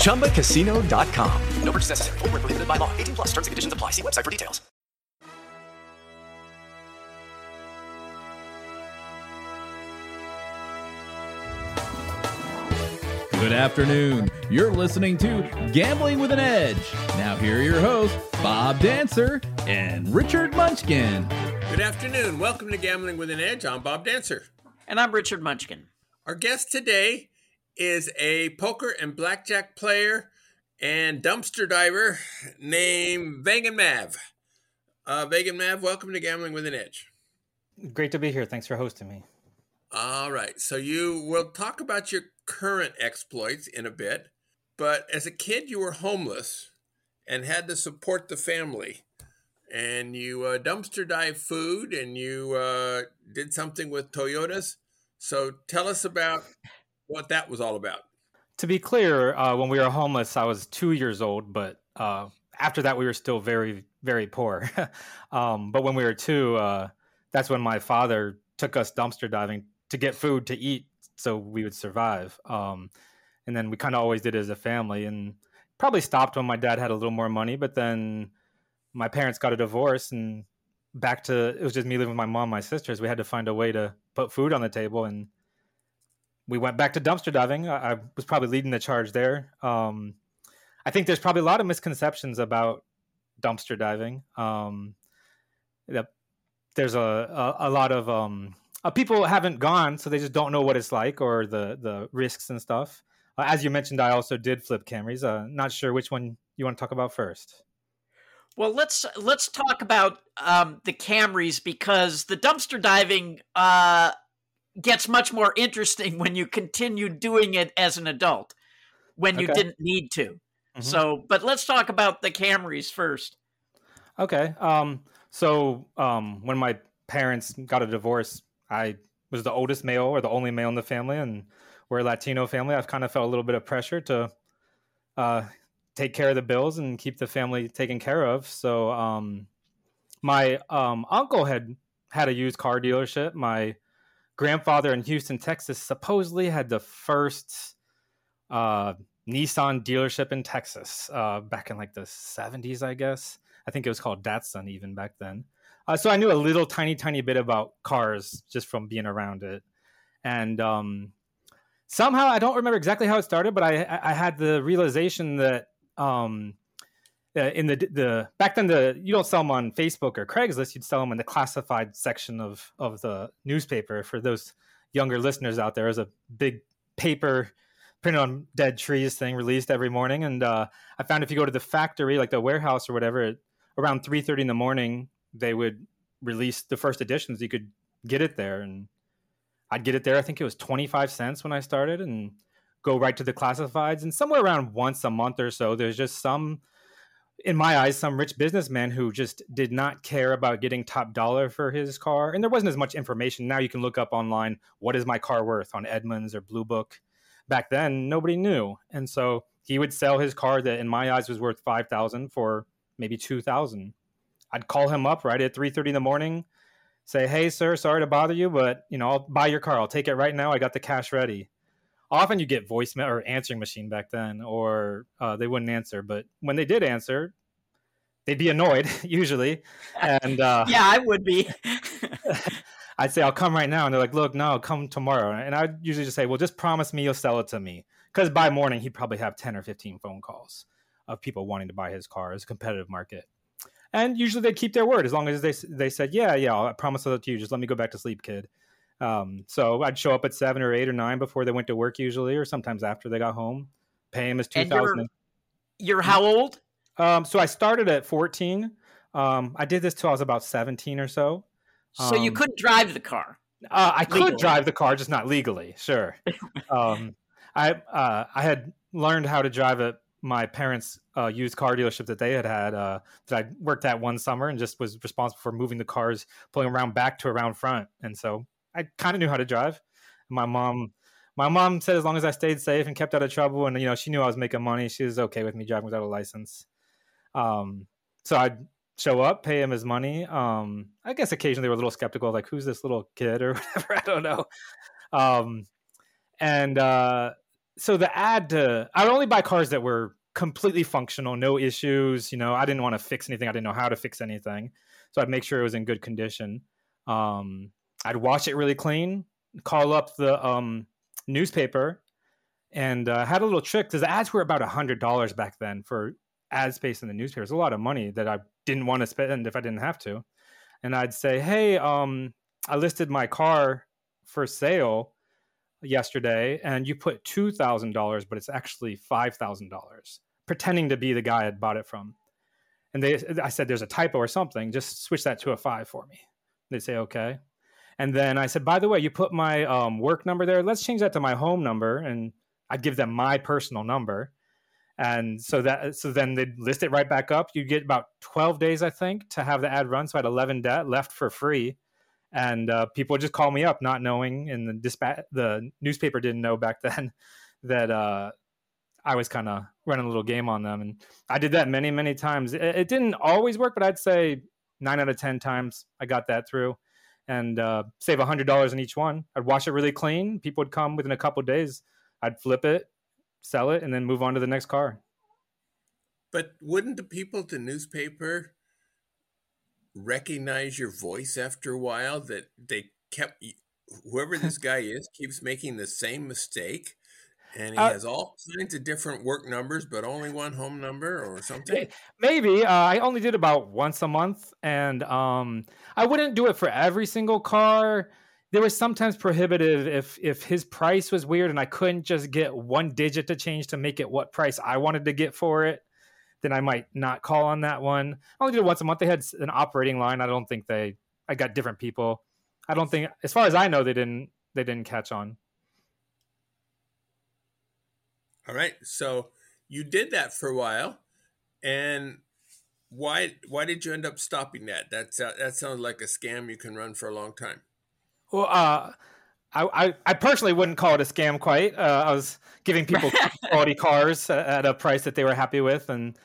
ChumbaCasino.com. No purchase necessary. Void were prohibited by law. 18 plus. Terms and conditions apply. See website for details. Good afternoon. You're listening to Gambling with an Edge. Now, here are your hosts, Bob Dancer and Richard Munchkin. Good afternoon. Welcome to Gambling with an Edge. I'm Bob Dancer. And I'm Richard Munchkin. Our guest today is a poker and blackjack player and dumpster diver named Vegan Mav. Uh, Vegan Mav, welcome to Gambling with an Edge. Great to be here. Thanks for hosting me. All right. So you will talk about your current exploits in a bit, but as a kid, you were homeless and had to support the family. And you uh, dumpster dive food and you uh, did something with Toyotas. So tell us about what that was all about. To be clear, uh, when we were homeless, I was two years old, but uh, after that, we were still very, very poor. um, but when we were two, uh, that's when my father took us dumpster diving to get food to eat so we would survive. Um, and then we kind of always did it as a family and probably stopped when my dad had a little more money, but then my parents got a divorce and back to it was just me living with my mom, my sisters. We had to find a way to put food on the table and we went back to dumpster diving. I, I was probably leading the charge there. Um, I think there's probably a lot of misconceptions about dumpster diving. Um, there's a, a, a lot of um, uh, people haven't gone, so they just don't know what it's like or the the risks and stuff. Uh, as you mentioned, I also did flip Camrys. Uh, not sure which one you want to talk about first. Well, let's let's talk about um, the Camrys because the dumpster diving uh, gets much more interesting when you continue doing it as an adult when you didn't need to. Mhm. So, but let's talk about the Camrys first. Okay. Um, so um, when my parents got a divorce, I was the oldest male or the only male in the family, and we're a Latino family. I've kind of felt a little bit of pressure to uh, take care of the bills and keep the family taken care of. So um, my um, uncle had had a used car dealership. My grandfather in Houston, Texas, supposedly had the first uh, Nissan dealership in Texas uh, back in like the 70s, I guess. I think it was called Datsun even back then. Uh, so I knew a little tiny, tiny bit about cars just from being around it. And um, somehow I don't remember exactly how it started, but I, I had the realization that um, uh, in the the back then the you don't sell them on Facebook or Craigslist, you'd sell them in the classified section of of the newspaper. For those younger listeners out there, is a big paper printed on dead trees thing released every morning. And uh, I found if you go to the factory, like the warehouse or whatever, at around three thirty in the morning, they would release the first editions. You could get it there, and I'd get it there. I think it was twenty five cents when I started, and go right to the classifieds. And somewhere around once a month or so, there's just some, in my eyes, some rich businessman who just did not care about getting top dollar for his car. And there wasn't as much information. Now you can look up online what is my car worth on Edmunds or Blue Book back then nobody knew and so he would sell his car that in my eyes was worth 5000 for maybe 2000 i'd call him up right at 3.30 in the morning say hey sir sorry to bother you but you know i'll buy your car i'll take it right now i got the cash ready often you get voicemail or answering machine back then or uh, they wouldn't answer but when they did answer they'd be annoyed usually and uh, yeah i would be I'd say I'll come right now, and they're like, "Look, no, come tomorrow." And I'd usually just say, "Well, just promise me you'll sell it to me," because by morning he'd probably have ten or fifteen phone calls of people wanting to buy his car. It's a competitive market, and usually they'd keep their word as long as they they said, "Yeah, yeah, I promise I'll to you. Just let me go back to sleep, kid." Um, so I'd show up at seven or eight or nine before they went to work, usually, or sometimes after they got home. Pay them as two And you're, how old? Um, so I started at fourteen. Um, I did this till I was about seventeen or so. So you Um, couldn't drive the car. Uh, I could Legally. drive the car, just not legally. Sure. um, I uh, I had learned how to drive at my parents' uh, used car dealership that they had had uh, that I worked at one summer, and just was responsible for moving the cars, pulling around back to around front, and so I kind of knew how to drive. My mom. My mom said as long as I stayed safe and kept out of trouble, and you know she knew I was making money, she was okay with me driving without a license. Um, so I'd show up, pay him his money. Um, I guess occasionally they were a little skeptical, like who's this little kid or whatever. I don't know. Um, and uh, so the ad to I would only buy cars that were completely functional, no issues. You know, I didn't want to fix anything. I didn't know how to fix anything, so I'd make sure it was in good condition. Um, I'd wash it really clean, call up the um, newspaper, and uh, had a little trick because the ads were about hundred dollars back then for ad space in the newspaper. It's a lot of money that I didn't want to spend if I didn't have to. And I'd say, "Hey, um, I listed my car for sale yesterday, and you put two thousand dollars, but it's actually five thousand dollars," pretending to be the guy I'd bought it from. And they, I said, "There's a typo or something. Just switch that to a five for me." They say, "Okay." And then I said, "By the way, you put my um, work number there. Let's change that to my home number." And I'd give them my personal number. And so that so then they'd list it right back up. You get about 12 days i think to have the ad run. So i had 11 de- left for free. And uh, people would just call me up not knowing. And the dispatch the newspaper didn't know back then that uh, i was kind of running a little game on them. And i did that many many times. It, it didn't always work but i'd say 9 out of 10 times i got that through and uh, save $100 in each one. I'd wash it really clean. People would come within a couple days. I'd flip it sell it and then move on to the next car. But wouldn't the people at the newspaper recognize your voice after a while that they kept whoever this guy is keeps making the same mistake and he Uh, has all kinds of different work numbers but only one home number or something Maybe uh, I only did about once a month, and um, I wouldn't do it for every single car. There was sometimes prohibitive if if his price was weird and I couldn't just get one digit to change to make it what price I wanted to get for it. Then I might not call on that one. I only did it once a month. They had an operating line. I don't think they. I got different people. I don't think, as far as I know, they didn't. They didn't catch on. All right so you did that for a while and why why did you end up stopping that that's that sounds like a scam you can run for a long time Well, uh, I, I, I personally wouldn't call it a scam quite. Uh, I was giving people quality cars at- at a price that they were happy with, and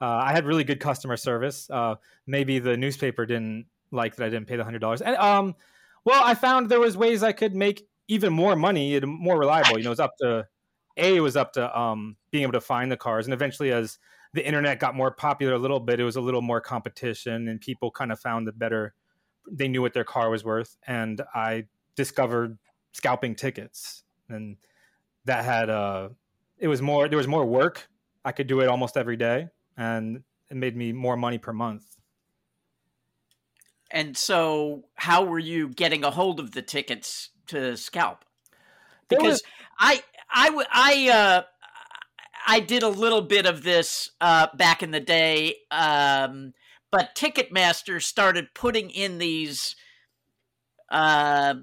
uh, I had really good customer service. Uh, maybe the newspaper didn't like that I didn't pay the hundred dollars. And um, well, I found there was ways I could make even more money and more reliable. You know, it's up to a it was up to um being able to find the cars, and eventually as the internet got more popular a little bit, it was a little more competition, and people kind of found the better. They knew what their car was worth, and I discovered scalping tickets, and that had uh, it was more. There was more work. I could do it almost every day, and it made me more money per month. And so, how were you getting a hold of the tickets to scalp? Because was- I, I, I, uh, I did a little bit of this uh, back in the day, um, but Ticketmaster started putting in these uh,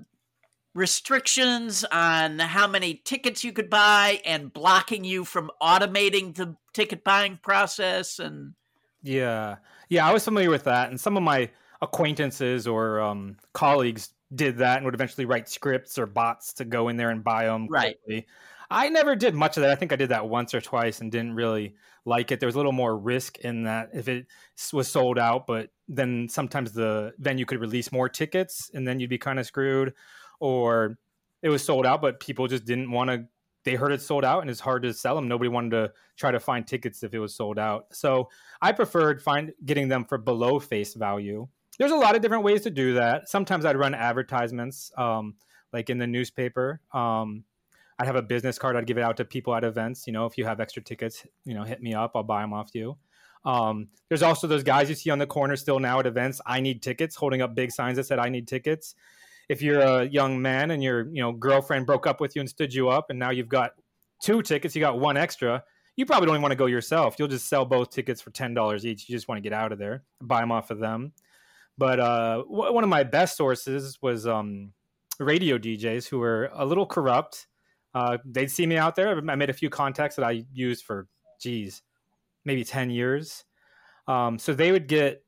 restrictions on how many tickets you could buy and blocking you from automating the ticket buying process and Yeah, yeah, I was familiar with that, and some of my acquaintances or um, colleagues did that and would eventually write scripts or bots to go in there and buy them. Right. quickly. I never did much of that. I think I did that once or twice and didn't really like it. There was a little more risk in that if it was sold out, but then sometimes the venue could release more tickets and then you'd be kind of screwed, or it was sold out, but people just didn't want to. They heard it sold out and it's hard to sell them. Nobody wanted to try to find tickets if it was sold out. So I preferred find getting them for below face value. There's a lot of different ways to do that. Sometimes I'd run advertisements, um, like in the newspaper. Um, I'd have a business card. I'd give it out to people at events. You know, if you have extra tickets, you know, hit me up. I'll buy them off you. Um, there's also those guys you see on the corner still now at events. I need tickets, holding up big signs that said "I need tickets." If you're a young man and your you know girlfriend broke up with you and stood you up, and now you've got two tickets, you got one extra. You probably don't even want to go yourself. You'll just sell both tickets for ten dollars each. You just want to get out of there, buy them off of them. But uh, w- one of my best sources was um, radio DJs who were a little corrupt. Uh, they'd see me out there. I made a few contacts that I used for, geez, maybe 10 years. Um, so they would get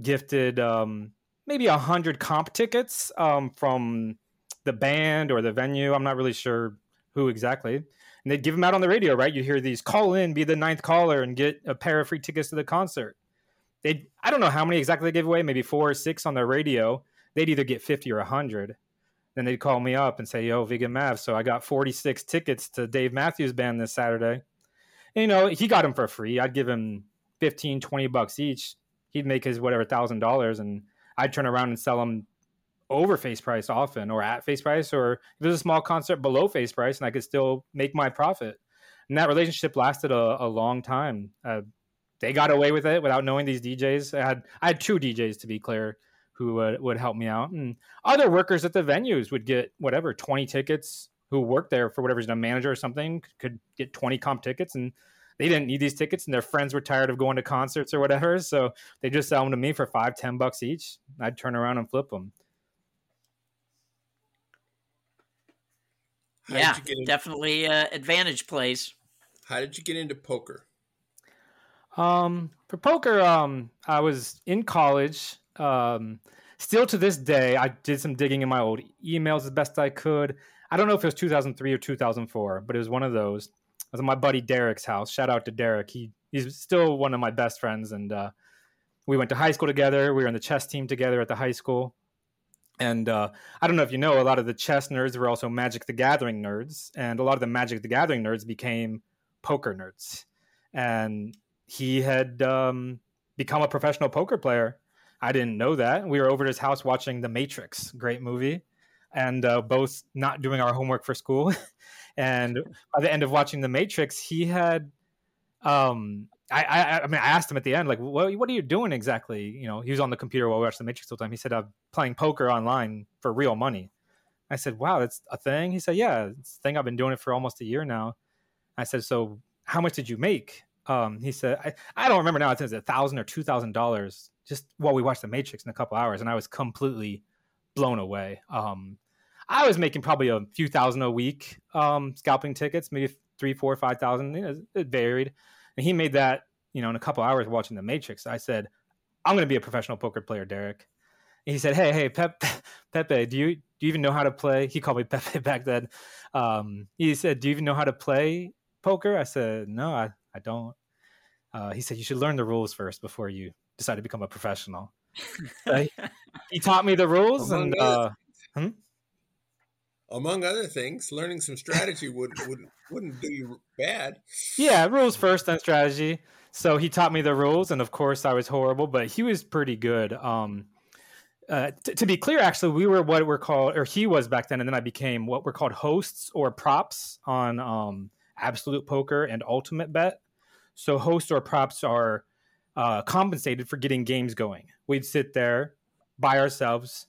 gifted um, maybe a hundred comp tickets um, from the band or the venue. I'm not really sure who exactly. And they'd give them out on the radio, right? You hear these call in, be the ninth caller, and get a pair of free tickets to the concert. They, I don't know how many exactly they gave away, maybe four or six on the radio. They'd either get 50 or 100. Then they'd call me up and say, Yo, Vegan Mav. So I got 46 tickets to Dave Matthews Band this Saturday. And, you know, he got them for free. I'd give him 15, 20 bucks each. He'd make his whatever thousand dollars, and I'd turn around and sell them over face price often, or at face price, or if it was a small concert below face price, and I could still make my profit. And that relationship lasted a, a long time. Uh, they got away with it without knowing these DJs. I had I had two DJs to be clear who would, would help me out, and other workers at the venues would get whatever twenty tickets. Who worked there for whatever reason, a manager or something could get twenty comp tickets, and they didn't need these tickets, and their friends were tired of going to concerts or whatever, so they just sell them to me for five, ten bucks each. I'd turn around and flip them. How yeah, you get in- definitely uh, advantage plays. How did you get into poker? Um, for poker, um, I was in college. Um, still to this day, I did some digging in my old emails as best I could. I don't know if it was 2003 or 2004, but it was one of those. I was at my buddy Derek's house. Shout out to Derek. He he's still one of my best friends, and uh, we went to high school together. We were on the chess team together at the high school. And uh, I don't know if you know, a lot of the chess nerds were also Magic the Gathering nerds, and a lot of the Magic the Gathering nerds became poker nerds. And he had um, become a professional poker player. I didn't know that. We were over at his house watching The Matrix, great movie, and uh, both not doing our homework for school. and by the end of watching The Matrix, he had. Um, I, I, I mean, I asked him at the end, like, what, what are you doing exactly? You know, he was on the computer while we watched The Matrix all the time. He said, I'm playing poker online for real money. I said, wow, that's a thing? He said, yeah, it's a thing. I've been doing it for almost a year now. I said, so how much did you make? Um, he said, I, I don't remember now. I think it was a thousand or two thousand dollars just while we watched The Matrix in a couple hours, and I was completely blown away. Um, I was making probably a few thousand a week um, scalping tickets, maybe three, four, five thousand. You know, it varied, and he made that you know in a couple hours watching The Matrix. I said, I'm going to be a professional poker player, Derek. And he said, Hey, hey, Pep, Pepe, do you do you even know how to play? He called me Pepe back then. Um, he said, Do you even know how to play poker? I said, No, I, I don't. Uh, he said you should learn the rules first before you decide to become a professional. He taught me the rules, Among and other uh, hmm? Among other things, learning some strategy would, would wouldn't do you bad. yeah, rules first, then strategy. So he taught me the rules, and of course, I was horrible, but he was pretty good. Um, uh, t- to be clear, actually, we were what we're called, or he was back then, and then I became what we're called hosts or props on um, Absolute Poker and Ultimate Bet. So hosts or props are uh, compensated for getting games going. We'd sit there by ourselves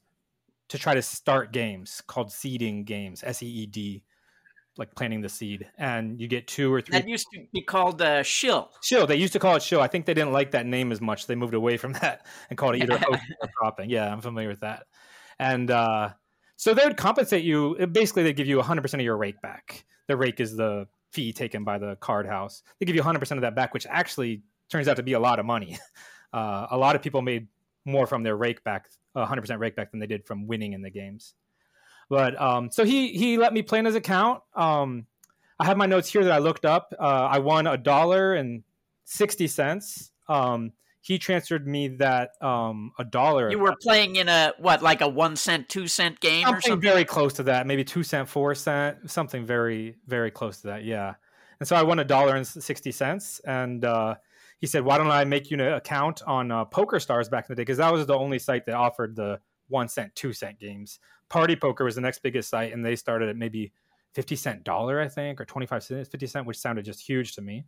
to try to start games called seeding games, S E E D, like planting the seed, and you get two or three. That used to be called uh, shill. Shill. They used to call it shill. I think they didn't like that name as much. They moved away from that and called it either or propping. Yeah, I'm familiar with that. And uh, so they would compensate you. Basically, they give you 100% of your rake back. The rake is the fee taken by the card house. They give you 100% of that back, which actually turns out to be a lot of money. Uh, a lot of people made more from their rake back, 100% rake back, than they did from winning in the games. But um, so he he let me play in his account. Um, I have my notes here that I looked up. Uh, I won a dollar and sixty cents. Um, he transferred me that um, a dollar. You were playing in a what, like a one cent, two cent game or something something? very close to that, maybe two cent, four cent, something very very close to that. Yeah. And so I won a dollar and sixty cents, and uh, he said, "Why don't I make you an account on uh, Poker Stars back in the day? Because that was the only site that offered the one cent, two cent games. Party Poker was the next biggest site, and they started at maybe fifty cent dollar, I think, or twenty five cents, fifty cent, which sounded just huge to me.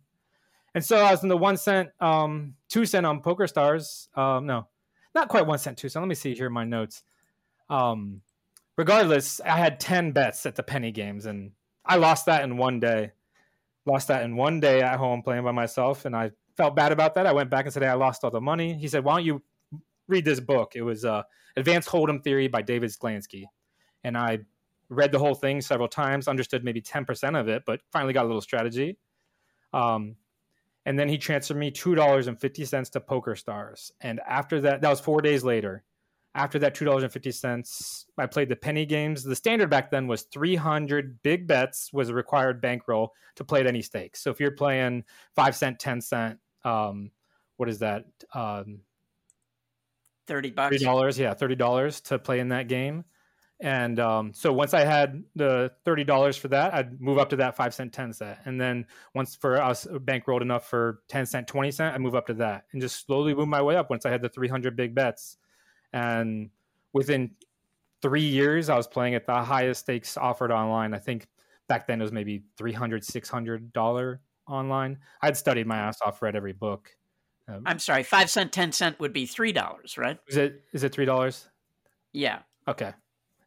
And so I was in the one cent, um, two cent on Poker Stars. Um, no, not quite one cent, two cent. Let me see here in my notes. Um, regardless, I had 10 bets at the penny games and I lost that in one day. Lost that in one day at home playing by myself. And I felt bad about that. I went back and said, hey, I lost all the money. He said, why don't you read this book? It was uh, Advanced Hold'em Theory by David Sklansky. And I read the whole thing several times, understood maybe 10% of it, but finally got a little strategy. Um, and then he transferred me $2.50 to Poker Stars. And after that, that was four days later. After that $2.50, I played the penny games. The standard back then was 300 big bets was a required bankroll to play at any stakes. So if you're playing 5 cent, 10 cent, um, what is that? Um, 30 bucks. $30, yeah, $30 to play in that game. And um, so once I had the thirty dollars for that, I'd move up to that five cent, ten cent, and then once for us bankrolled enough for ten cent, twenty cent, I move up to that, and just slowly move my way up. Once I had the three hundred big bets, and within three years, I was playing at the highest stakes offered online. I think back then it was maybe 300 600 dollar online. I'd studied my ass off, read every book. Um, I'm sorry, five cent, ten cent would be three dollars, right? is it is it three dollars? Yeah. Okay.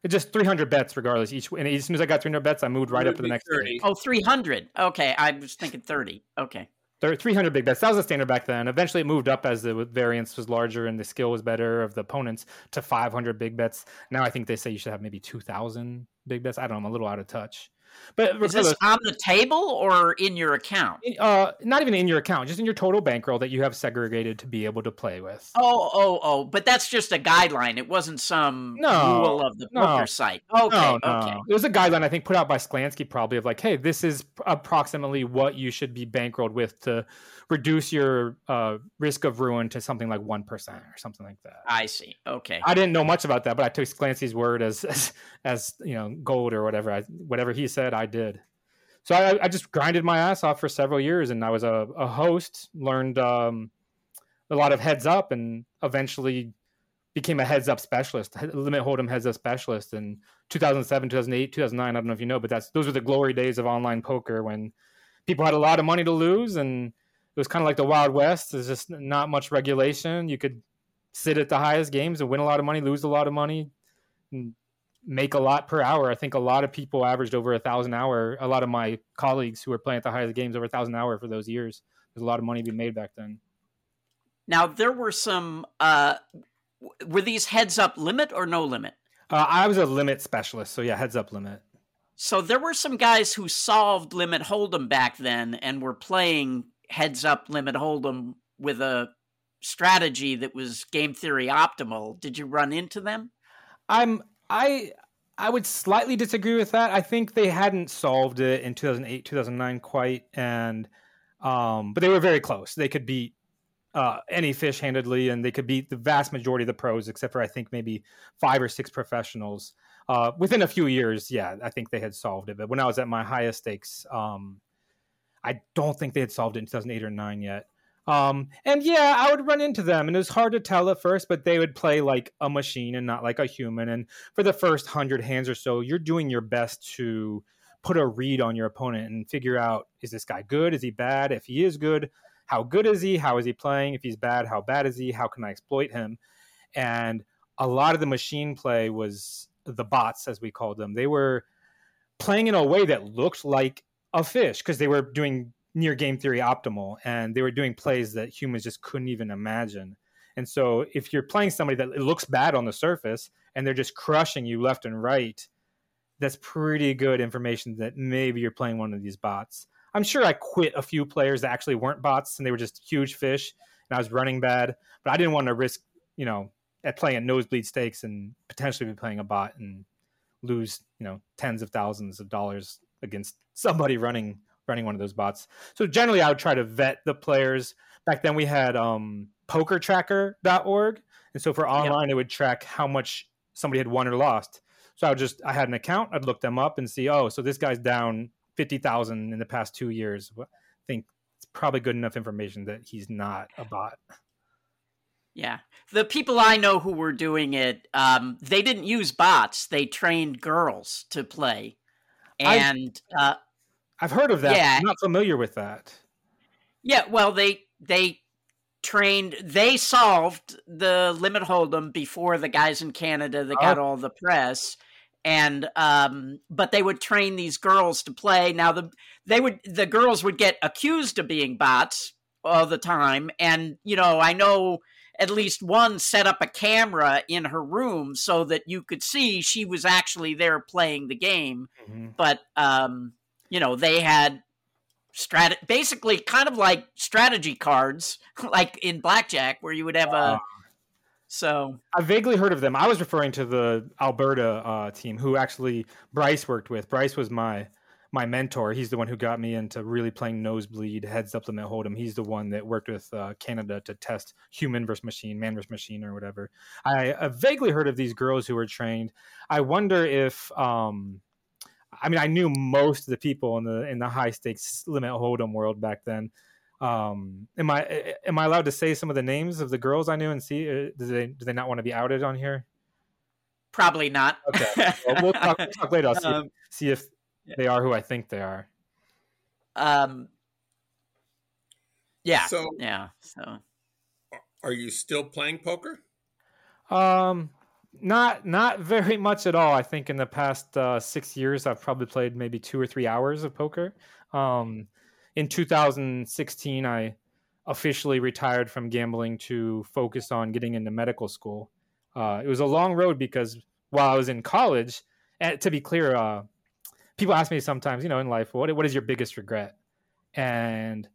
It's just 300 bets regardless. Each and as soon as I got 300 bets, I moved right up to the next 30. Oh, 300. Okay, I was thinking 30. Okay. 300 big bets. That was the standard back then. Eventually, it moved up as the variance was larger and the skill was better of the opponents to 500 big bets. Now I think they say you should have maybe 2,000 big bets. I don't know. I'm a little out of touch. But Is this on the table or in your account? uh, not even in your account, just in your total bankroll that you have segregated to be able to play with. Oh, oh, oh! But that's just a guideline. It wasn't some No, rule of the no. poker site. Okay, no, no. okay. It was a guideline I think put out by Sklansky probably of like, hey, this is approximately what you should be bankrolled with to reduce your uh, risk of ruin to something like one percent or something like that. I see. Okay. I didn't know much about that, but I took Sklansky's word as as, as you know gold or whatever. I, whatever he said, I did. So I, I just grinded my ass off for several years, and I was a, a host. Learned um, a lot of heads up, and eventually became a heads up specialist, limit hold'em heads up specialist in 2007, 2008, 2009. I don't know if you know, but that's those were the glory days of online poker when people had a lot of money to lose, and it was kind of like the Wild West. There's just not much regulation. You could sit at the highest games and win a lot of money, lose a lot of money, and make a lot per hour. I think a lot of people averaged over a thousand hour. A lot of my colleagues who were playing at the highest games over a thousand hour for those years. There's a lot of money being made back then. Now there were some. Uh, were these heads up limit or no limit? Uh, I was a limit specialist, so yeah, heads up limit. So there were some guys who solved limit hold'em back then and were playing heads up limit hold'em with a strategy that was game theory optimal. Did you run into them? I'm I I would slightly disagree with that. I think they hadn't solved it in 2008, 2009 quite, and um, but they were very close. They could beat uh, any fish handedly, and they could beat the vast majority of the pros, except for I think maybe five or six professionals. Uh, within a few years, yeah, I think they had solved it. But when I was at my highest stakes, um, I don't think they had solved it in 2008 or nine yet. Um, and yeah, I would run into them, and it was hard to tell at first, but they would play like a machine and not like a human. And for the first hundred hands or so, you're doing your best to put a read on your opponent and figure out is this guy good? Is he bad? If he is good, how good is he? How is he playing? If he's bad, how bad is he? How can I exploit him? And a lot of the machine play was the bots, as we called them. They were playing in a way that looked like a fish because they were doing near game theory optimal and they were doing plays that humans just couldn't even imagine. And so if you're playing somebody that looks bad on the surface and they're just crushing you left and right, that's pretty good information that maybe you're playing one of these bots. I'm sure I quit a few players that actually weren't bots and they were just huge fish and I was running bad, but I didn't want to risk, you know, at playing at nosebleed stakes and potentially be playing a bot and lose, you know, tens of thousands of dollars against somebody running running one of those bots. So generally I would try to vet the players. Back then we had um pokertracker.org and so for online it would track how much somebody had won or lost. So I would just I had an account, I'd look them up and see, oh, so this guy's down 50,000 in the past 2 years. I think it's probably good enough information that he's not a bot. Yeah. The people I know who were doing it, um, they didn't use bots. They trained girls to play. I- And uh, I've heard of that. Yeah. I'm not familiar with that. Yeah, well, they they trained. They solved the limit hold'em before the guys in Canada that got Oh. all the press, and um, but they would train these girls to play. Now the they would the girls would get accused of being bots all the time, and you know I know at least one set up a camera in her room so that you could see she was actually there playing the game Mhm. but um, you know they had strat basically kind of like strategy cards like in blackjack where you would have a so I vaguely heard of them. I was referring to the Alberta uh, team who actually Bryce worked with. Bryce was my my mentor. He's the one who got me into really playing nosebleed, heads up limit hold'em. He's the one that worked with uh, Canada to test human versus machine, man versus machine, or whatever. I, I vaguely heard of these girls who were trained. I wonder if. Um, I mean, I knew most of the people in the in the high stakes limit hold'em world back then. Um, am I am I allowed to say some of the names of the girls I knew and see? Uh, do they do they not want to be outed on here? probably not Okay, well, we'll, talk, we'll talk later. I'll see, Um, see if they are who I think they are. um yeah So, yeah so are you still playing poker? Um, not not very much at all. I think in the past uh, six years, I've probably played maybe two or three hours of poker. Um, in 2016, I officially retired from gambling to focus on getting into medical school. Uh, it was a long road because while I was in college, and to be clear, uh, people ask me sometimes, you know, in life, what what is your biggest regret? And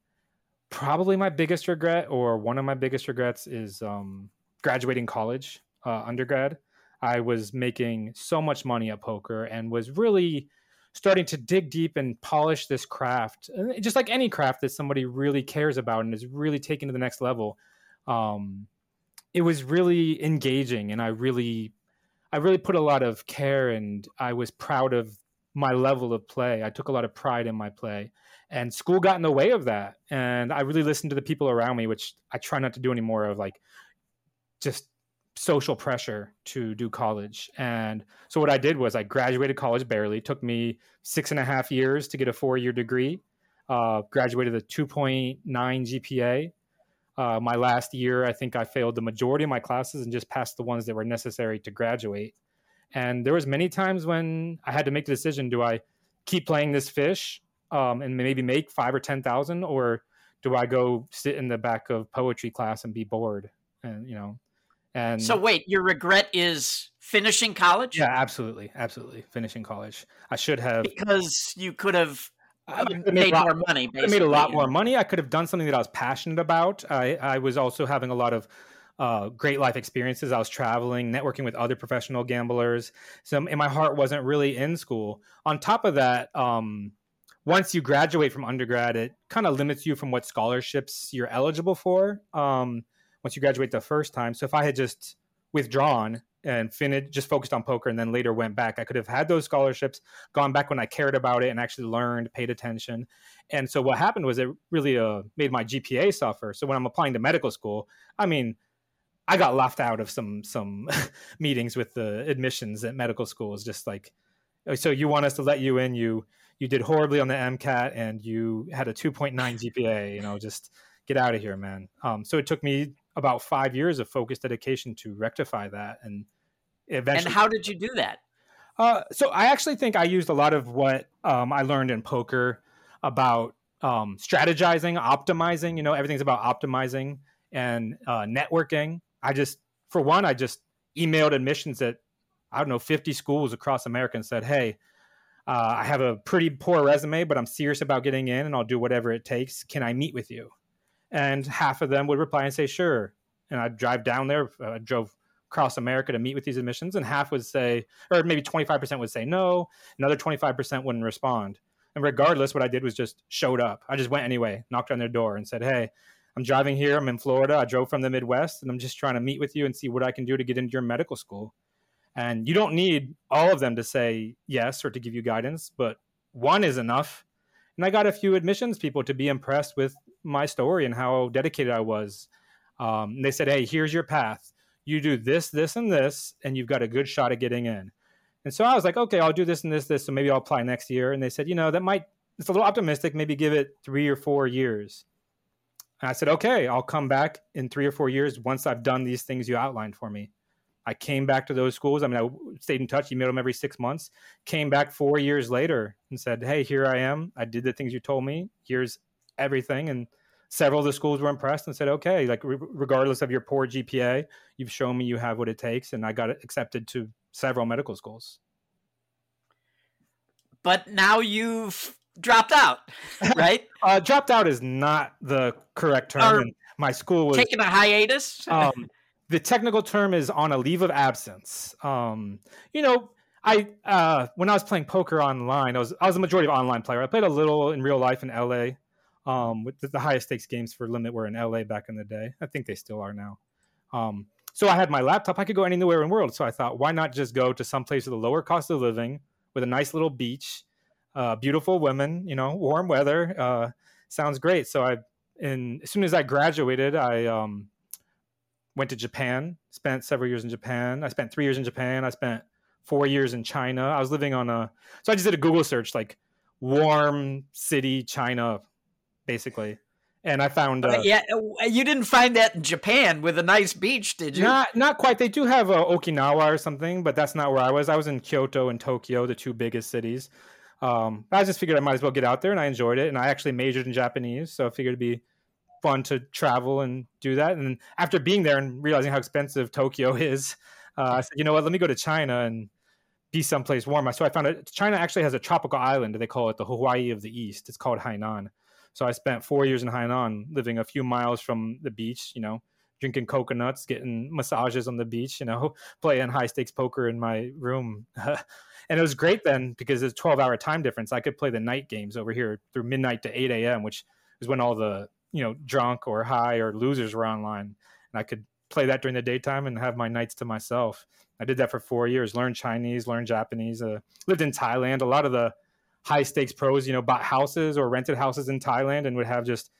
probably my biggest regret, or one of my biggest regrets, is um, graduating college, uh, undergrad. I was making so much money at poker and was really starting to dig deep and polish this craft, just like any craft that somebody really cares about and is really taken to the next level. Um, it was really engaging, and I really, I really put a lot of care, and I was proud of my level of play. I took a lot of pride in my play, and school got in the way of that. And I really listened to the people around me, which I try not to do anymore. Of like, just social pressure to do college. And so what I did was I graduated college barely. It took me six and a half years to get a four year degree. Uh, graduated with a 2.9 GPA. Uh, my last year, I think I failed the majority of my classes and just passed the ones that were necessary to graduate. And there was many times when I had to make the decision: Do I keep playing this fish um, and maybe make five or ten thousand, or do I go sit in the back of poetry class and be bored? And you know, and so wait your regret is finishing college yeah, absolutely, absolutely. Finishing college, I should have because you could have I made a lot- more money I made a lot more money. I could have done something that I was passionate about. I, I was also having a lot of uh, great life experiences. I was traveling, networking with other professional gamblers. So, and my heart wasn't really in school. On top of that, um, once you graduate from undergrad, it kind of limits you from what scholarships you're eligible for. Um, once you graduate the first time, so if I had just withdrawn and finished, just focused on poker, and then later went back, I could have had those scholarships, gone back when I cared about it, and actually learned, paid attention. And so what happened was it really uh, made my GPA suffer. So when I'm applying to medical school, I mean, I got laughed out of some some meetings with the admissions at medical schools. Just like, "Oh, so you want us to let you in? You you did horribly on the MCAT and you had a 2.9 GPA. You know, just get out of here, man. Um, so it took me about five years of focused dedication to rectify that, and eventually. and how did you do that uh, so I actually think I used a lot of what um, I learned in poker about um, strategizing, optimizing. You know, everything's about optimizing and uh, networking. I just, for one, I just emailed admissions at I don't know 50 schools across America and said, "Hey, uh, I have a pretty poor resume, but I'm serious about getting in, and I'll do whatever it takes. Can I meet with you?" And half of them would reply and say, "Sure." And I'd drive down there. uh, drove across America to meet with these admissions, and half would say, or maybe 25% would say no, another 25% wouldn't respond. And regardless, what I did was just showed up. I just went anyway, knocked on their door, and said, Hey, I'm driving here. I'm in Florida. I drove from the Midwest, and I'm just trying to meet with you and see what I can do to get into your medical school. And you don't need all of them to say yes or to give you guidance, but one is enough. And I got a few admissions people to be impressed with my story and how dedicated I was. Um, they said, Hey, here's your path you do this, this, and this, and you've got a good shot at getting in. And so I was like, okay, I'll do this and this, this, so maybe I'll apply next year. And they said, you know, that might, it's a little optimistic, maybe give it three or four years. And I said, okay, I'll come back in three or four years once I've done these things you outlined for me. I came back to those schools. I mean, I stayed in touch. You met them every six months. Came back four years later and said, "Hey, here I am. I did the things you told me. Here's everything." And several of the schools were impressed and said, "Okay, like re- regardless of your poor GPA, you've shown me you have what it takes." And I got accepted to several medical schools. But now you've dropped out, right? uh, dropped out is not the correct term. Or my school was Taking a hiatus. um, the technical term is on a leave of absence. Um, you know, I uh, when I was playing poker online, I was I was a majority of online player. I played a little in real life in LA. Um, with the, highest stakes games for limit were in LA back in the day. I think they still are now. Um, so I had my laptop. I could go anywhere in the world. So I thought, why not just go to some place with a lower cost of living, with a nice little beach, uh, beautiful women, you know, warm weather. Uh, sounds great. So I, and as soon as I graduated, I um, went to Japan, spent several years in Japan. I spent three years in Japan. I spent four years in China. I was living on a, so I just did a Google search, like warm city, China, basically. And I found, uh, yeah, uh, you didn't find that in Japan with a nice beach, did you? not not quite. They do have uh, Okinawa or something, but that's not where I was. I was in Kyoto and Tokyo, the two biggest cities. Um, I just figured I might as well get out there, and I enjoyed it. And I actually majored in Japanese, so I figured it'd be fun to travel and do that. And after being there and realizing how expensive Tokyo is, uh, I said, you know what? Let me go to China and be someplace warmer. So I found out China actually has a tropical island. They call it the Hawaii of the East. It's called Hainan. So I spent four years in Hainan, living a few miles from the beach. You know, drinking coconuts, getting massages on the beach. You know, playing high stakes poker in my room. and it was great then because it's 12 hour time difference. I could play the night games over here through midnight to 8 a.m., which is when all the you know drunk or high or losers were online, and I could play that during the daytime and have my nights to myself. I did that for four years. Learned Chinese, learned Japanese. Uh, lived in Thailand. A lot of the high stakes pros, you know, bought houses or rented houses in Thailand and would have just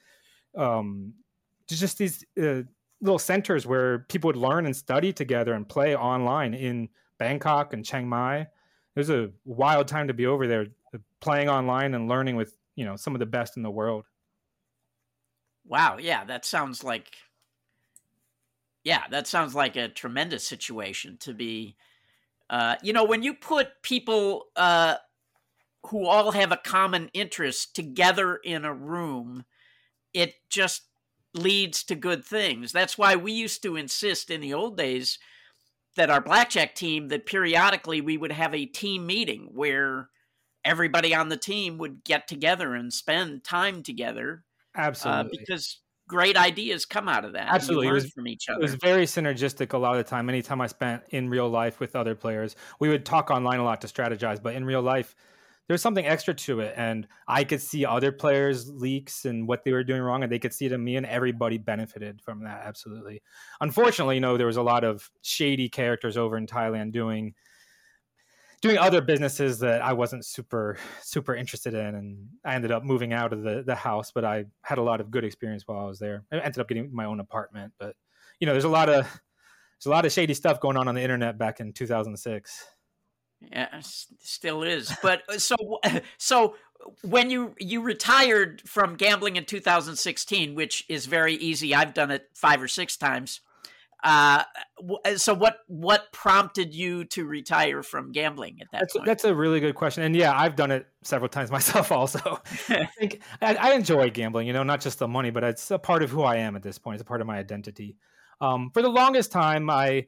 um, just these uh, little centers where people would learn and study together and play online in Bangkok and Chiang Mai. It was a wild time to be over there, uh, playing online and learning with you know some of the best in the world. Wow, yeah, that sounds like yeah, that sounds like a tremendous situation to be uh, you know, when you put people uh, who all have a common interest together in a room, it just leads to good things. That's why we used to insist in the old days that our blackjack team that periodically we would have a team meeting where everybody on the team would get together and spend time together uh, Absolutely. because great ideas come out of that. Absolutely. It was- from each other. It was very synergistic a lot of the time. Anytime I spent in real life with other players, we would talk online a lot to strategize, but in real life, there's something extra to it. And I could see other players' leaks and what they were doing wrong, and they could see it in me, and everybody benefited from that. Absolutely. Unfortunately, you know, there was a lot of shady characters over in Thailand doing doing other businesses that I wasn't super super interested in, and I ended up moving out of the the house. But I had a lot of good experience while I was there. I ended up getting my own apartment, but you know, there's a lot of there's a lot of shady stuff going on on the internet back in 2006. Yeah, still is. But uh, so so when you you retired from gambling in 2016, which is very easy. I've done it five or six times. Uh, so what what prompted you to retire from gambling at that That's point? that's a really good question, and yeah, I've done it several times myself. Also, I think I, I enjoy gambling. You know, not just the money, but it's a part of who I am at this point. It's a part of my identity. Um, for the longest time, I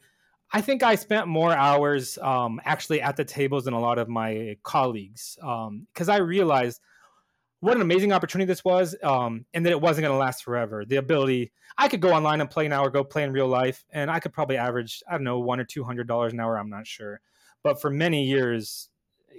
I think I spent more hours um, actually at the tables than a lot of my colleagues because I realized what an amazing opportunity this was, um, and that it wasn't going to last forever. The ability I could go online and play an hour, go play in real life, and I could probably average I don't know one or two hundred dollars an hour. I'm not sure, but for many years,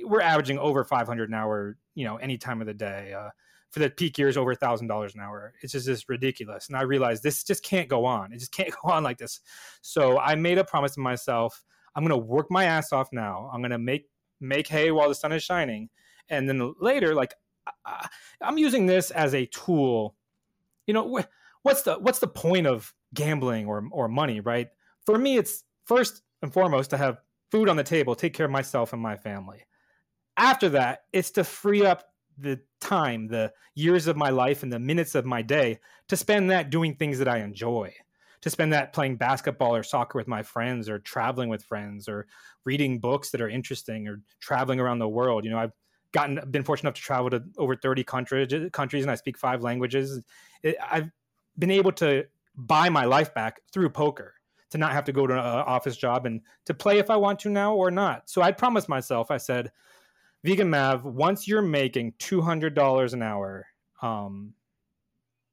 we're averaging over five hundred an hour. You know, any time of the day. Uh, for the peak years, over thousand dollars an hour. It's just, just ridiculous, and I realized this just can't go on. It just can't go on like this. So I made a promise to myself: I'm going to work my ass off now. I'm going to make make hay while the sun is shining, and then later, like I- I'm using this as a tool. You know, wh- what's the what's the point of gambling or or money, right? For me, it's first and foremost to have food on the table, take care of myself and my family. After that, it's to free up the time, the years of my life, and the minutes of my day to spend that doing things that I enjoy. To spend that playing basketball or soccer with my friends, or traveling with friends, or reading books that are interesting, or traveling around the world. You know, I've gotten been fortunate enough to travel to over 30 countries countries and I speak five languages. It, I've been able to buy my life back through poker to not have to go to an office job and to play if I want to now or not. So I promised myself, I said, Vegan Mav, once you're making $200 an hour, um,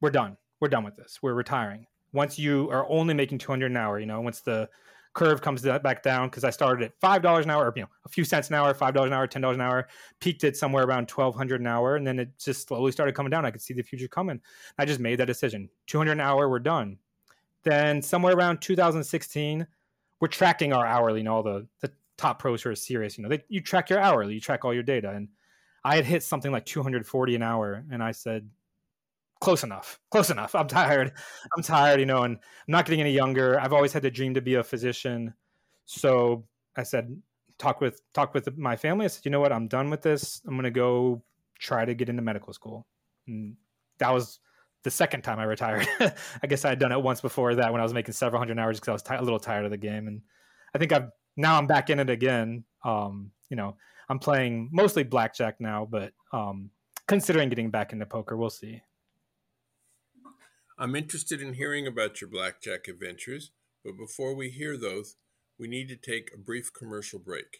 we're done. We're done with this. We're retiring. Once you are only making 200 an hour, you know, once the curve comes back down, because I started at $5 an hour, or, you know, a few cents an hour, $5 an hour, $10 an hour, peaked at somewhere around 1200 an hour. And then it just slowly started coming down. I could see the future coming. I just made that decision. 200 an hour, we're done. Then somewhere around 2016, we're tracking our hourly, know, all the, the top pros who are serious, you know, they, you track your hourly, you track all your data. And I had hit something like 240 an hour. And I said, close enough, close enough. I'm tired. I'm tired, you know, and I'm not getting any younger. I've always had the dream to be a physician. So I said, talk with, talk with my family. I said, you know what? I'm done with this. I'm going to go try to get into medical school. And that was, the second time I retired. I guess I had done it once before that when I was making several hundred hours because I was t- a little tired of the game, and I think I've now I'm back in it again. Um, you know, I'm playing mostly blackjack now, but um, considering getting back into poker, we'll see. I'm interested in hearing about your blackjack adventures, but before we hear those, we need to take a brief commercial break.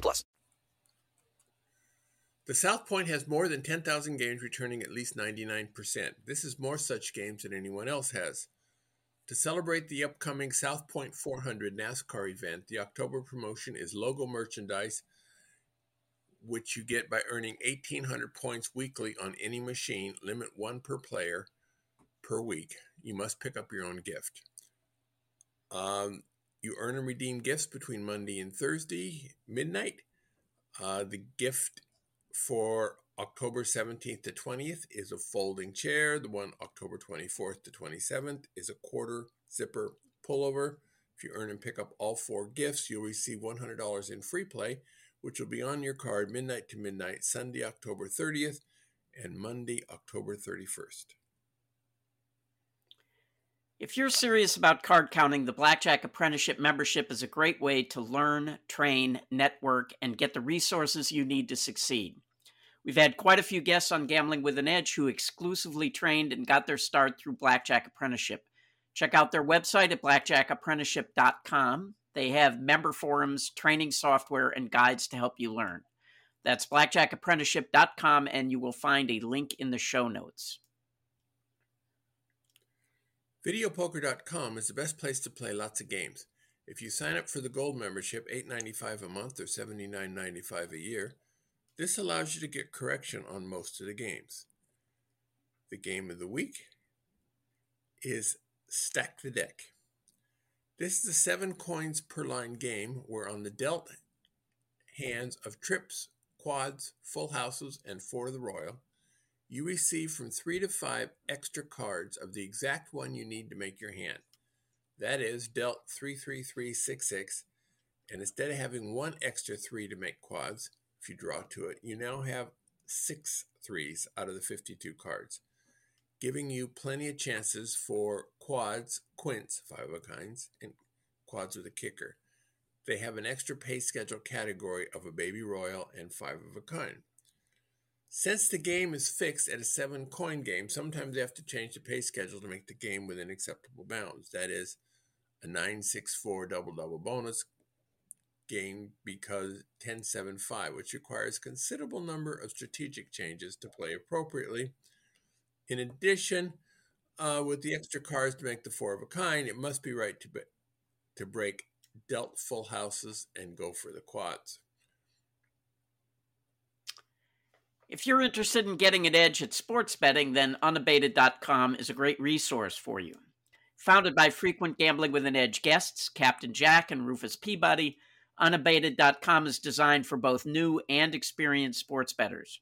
plus. The South Point has more than 10,000 games returning at least 99%. This is more such games than anyone else has. To celebrate the upcoming South Point 400 NASCAR event, the October promotion is logo merchandise, which you get by earning 1,800 points weekly on any machine, limit one per player per week. You must pick up your own gift. Um, you earn and redeem gifts between Monday and Thursday, midnight. Uh, the gift for October 17th to 20th is a folding chair. The one October 24th to 27th is a quarter zipper pullover. If you earn and pick up all four gifts, you'll receive $100 in free play, which will be on your card midnight to midnight, Sunday, October 30th, and Monday, October 31st. If you're serious about card counting, the Blackjack Apprenticeship membership is a great way to learn, train, network, and get the resources you need to succeed. We've had quite a few guests on Gambling with an Edge who exclusively trained and got their start through Blackjack Apprenticeship. Check out their website at blackjackapprenticeship.com. They have member forums, training software, and guides to help you learn. That's blackjackapprenticeship.com, and you will find a link in the show notes. Videopoker.com is the best place to play lots of games. If you sign up for the gold membership, $8.95 a month or $79.95 a year, this allows you to get correction on most of the games. The game of the week is Stack the Deck. This is a seven coins per line game where on the dealt hands of trips, quads, full houses, and four of the royal, you receive from three to five extra cards of the exact one you need to make your hand. That is dealt 33366, and instead of having one extra three to make quads, if you draw to it, you now have six threes out of the 52 cards, giving you plenty of chances for quads, quints, five of a kinds, and quads with a kicker. They have an extra pay schedule category of a baby royal and five of a kind. Since the game is fixed at a seven coin game, sometimes they have to change the pay schedule to make the game within acceptable bounds. That is, a 964 double double bonus game because 1075, which requires a considerable number of strategic changes to play appropriately. In addition, uh, with the extra cards to make the four of a kind, it must be right to, be, to break dealt full houses and go for the quads. If you're interested in getting an edge at sports betting, then unabated.com is a great resource for you. Founded by frequent Gambling with an Edge guests, Captain Jack and Rufus Peabody, unabated.com is designed for both new and experienced sports bettors.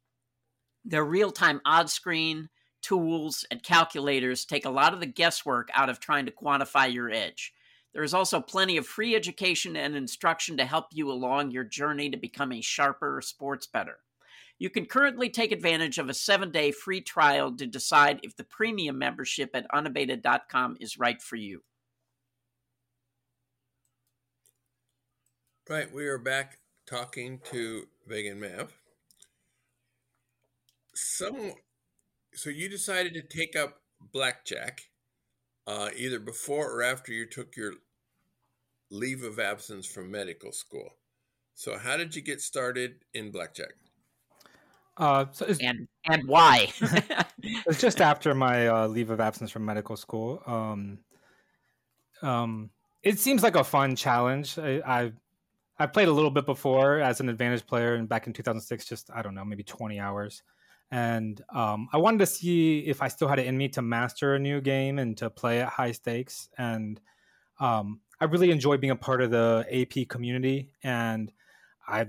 Their real time odds screen, tools, and calculators take a lot of the guesswork out of trying to quantify your edge. There is also plenty of free education and instruction to help you along your journey to become a sharper sports bettor. You can currently take advantage of a seven day free trial to decide if the premium membership at unabated.com is right for you. Right, we are back talking to Vegan Mav. Some, so you decided to take up blackjack, uh, either before or after you took your leave of absence from medical school. So, how did you get started in blackjack? Uh, so And and why? it's just after my uh, leave of absence from medical school. Um, um, it seems like a fun challenge. I, I I played a little bit before as an advantage player, and back in 2006, just I don't know, maybe 20 hours. And um, I wanted to see if I still had it in me to master a new game and to play at high stakes. And um, I really enjoy being a part of the AP community, and I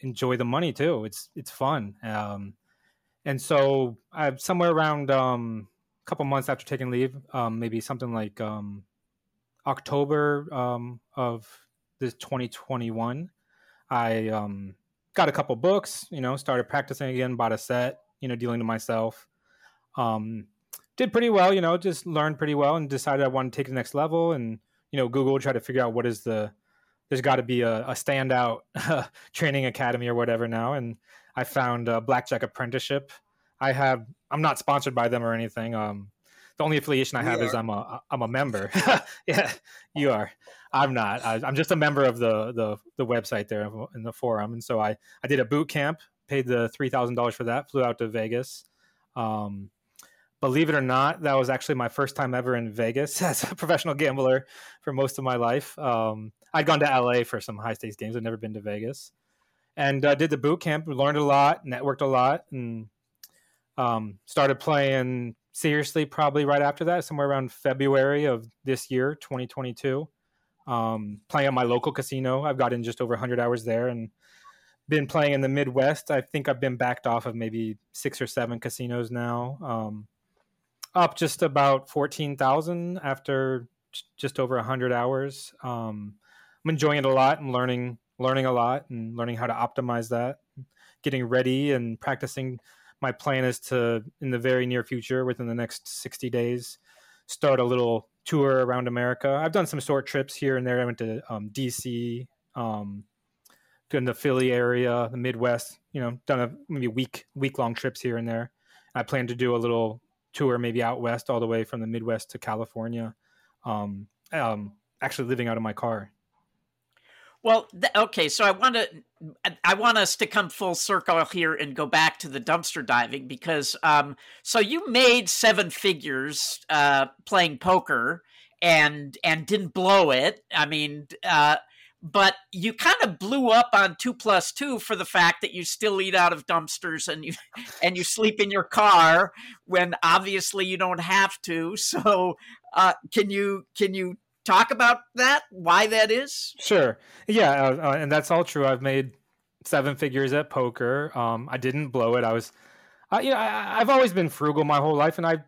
enjoy the money too. It's it's fun. Um, and so I somewhere around um, a couple months after taking leave, um, maybe something like um, October um, of this 2021, I um, got a couple books. You know, started practicing again, bought a set. You know, dealing to myself. Um, did pretty well. You know, just learned pretty well, and decided I wanted to take the next level. And you know, Google try to figure out what is the there's got to be a, a standout training academy or whatever now. And I found a Blackjack Apprenticeship. I have I'm not sponsored by them or anything. Um, the only affiliation I have is. I'm a I'm a member. yeah, you are. I'm not. I, I'm just a member of the the the website there in the forum, and so I I did a boot camp, paid the three thousand dollars for that, flew out to Vegas. Um, believe it or not, that was actually my first time ever in Vegas as a professional gambler for most of my life. Um, I'd gone to LA for some high stakes games. I'd never been to Vegas, and uh, did the boot camp. Learned a lot, networked a lot, and um, started playing seriously probably right after that, somewhere around February of this year, 2022. Um, playing at my local casino, I've got in just over 100 hours there, and been playing in the Midwest. I think I've been backed off of maybe six or seven casinos now. Um, up just about 14,000 after just over 100 hours. Um, I'm enjoying it a lot and learning learning a lot and learning how to optimize that. Getting ready and practicing. My plan is to in the very near future, within the next 60 days, start a little tour around America. I've done some short trips here and there. I went to um, DC, um, in the Philly area, the Midwest. You know, done a maybe week week long trips here and there. I plan to do a little tour, maybe out west, all the way from the Midwest to California. Um, um, actually living out of my car. Well, th- okay, so I want to I want us to come full circle here and go back to the dumpster diving because um so you made seven figures uh playing poker and and didn't blow it. I mean, uh but you kind of blew up on two plus two for the fact that you still eat out of dumpsters and you and you sleep in your car when obviously you don't have to. So uh can you can you talk about that? Why that is? Sure. Yeah, uh, uh, and that's all true. I've made seven figures at poker. Um, I didn't blow it. I was, you know, I, I've always been frugal my whole life, and I,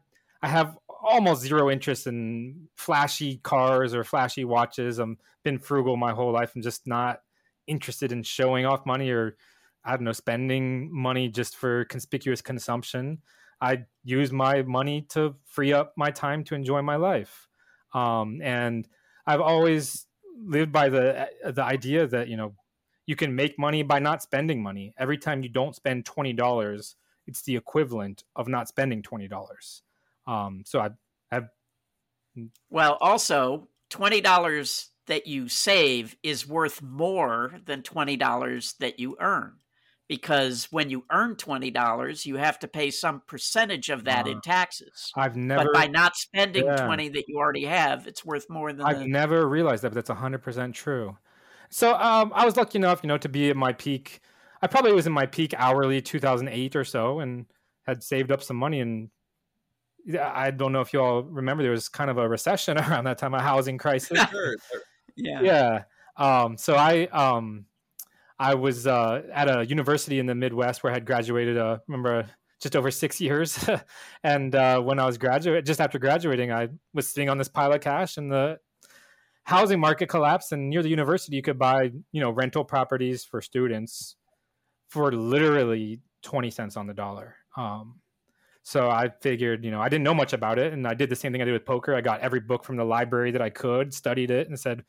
I have almost zero interest in flashy cars or flashy watches. I've been frugal my whole life. I'm just not interested in showing off money or, I don't know, spending money just for conspicuous consumption. I use my money to free up my time to enjoy my life. Um, and I've always lived by the the idea that you know you can make money by not spending money. Every time you don't spend twenty dollars, it's the equivalent of not spending twenty dollars. Um, so I have Well, also, $20 that you save is worth more than $20 that you earn. Because when you earn $20, you have to pay some percentage of that in Uh, taxes. I've never but by not spending Yeah. 20 that you already have, it's worth more than I've the, never realized that, but that's hundred percent true. So um, I was lucky enough, you know, to be at my peak. I probably was in my peak hourly 2008 or so, and had saved up some money. And I don't know if you all remember, there was kind of a recession around that time, a housing crisis. Sure. Yeah. yeah. Um, so I um, I was uh, at a university in the Midwest where I had graduated. Uh, remember just over six years, and uh, when I was graduate, just after graduating, I was sitting on this pile of cash, and the housing market collapsed. And near the university, you could buy you know rental properties for students for literally twenty cents on the dollar. Um, so I figured, you know, I didn't know much about it, and I did the same thing I did with poker. I got every book from the library that I could, studied it, and said,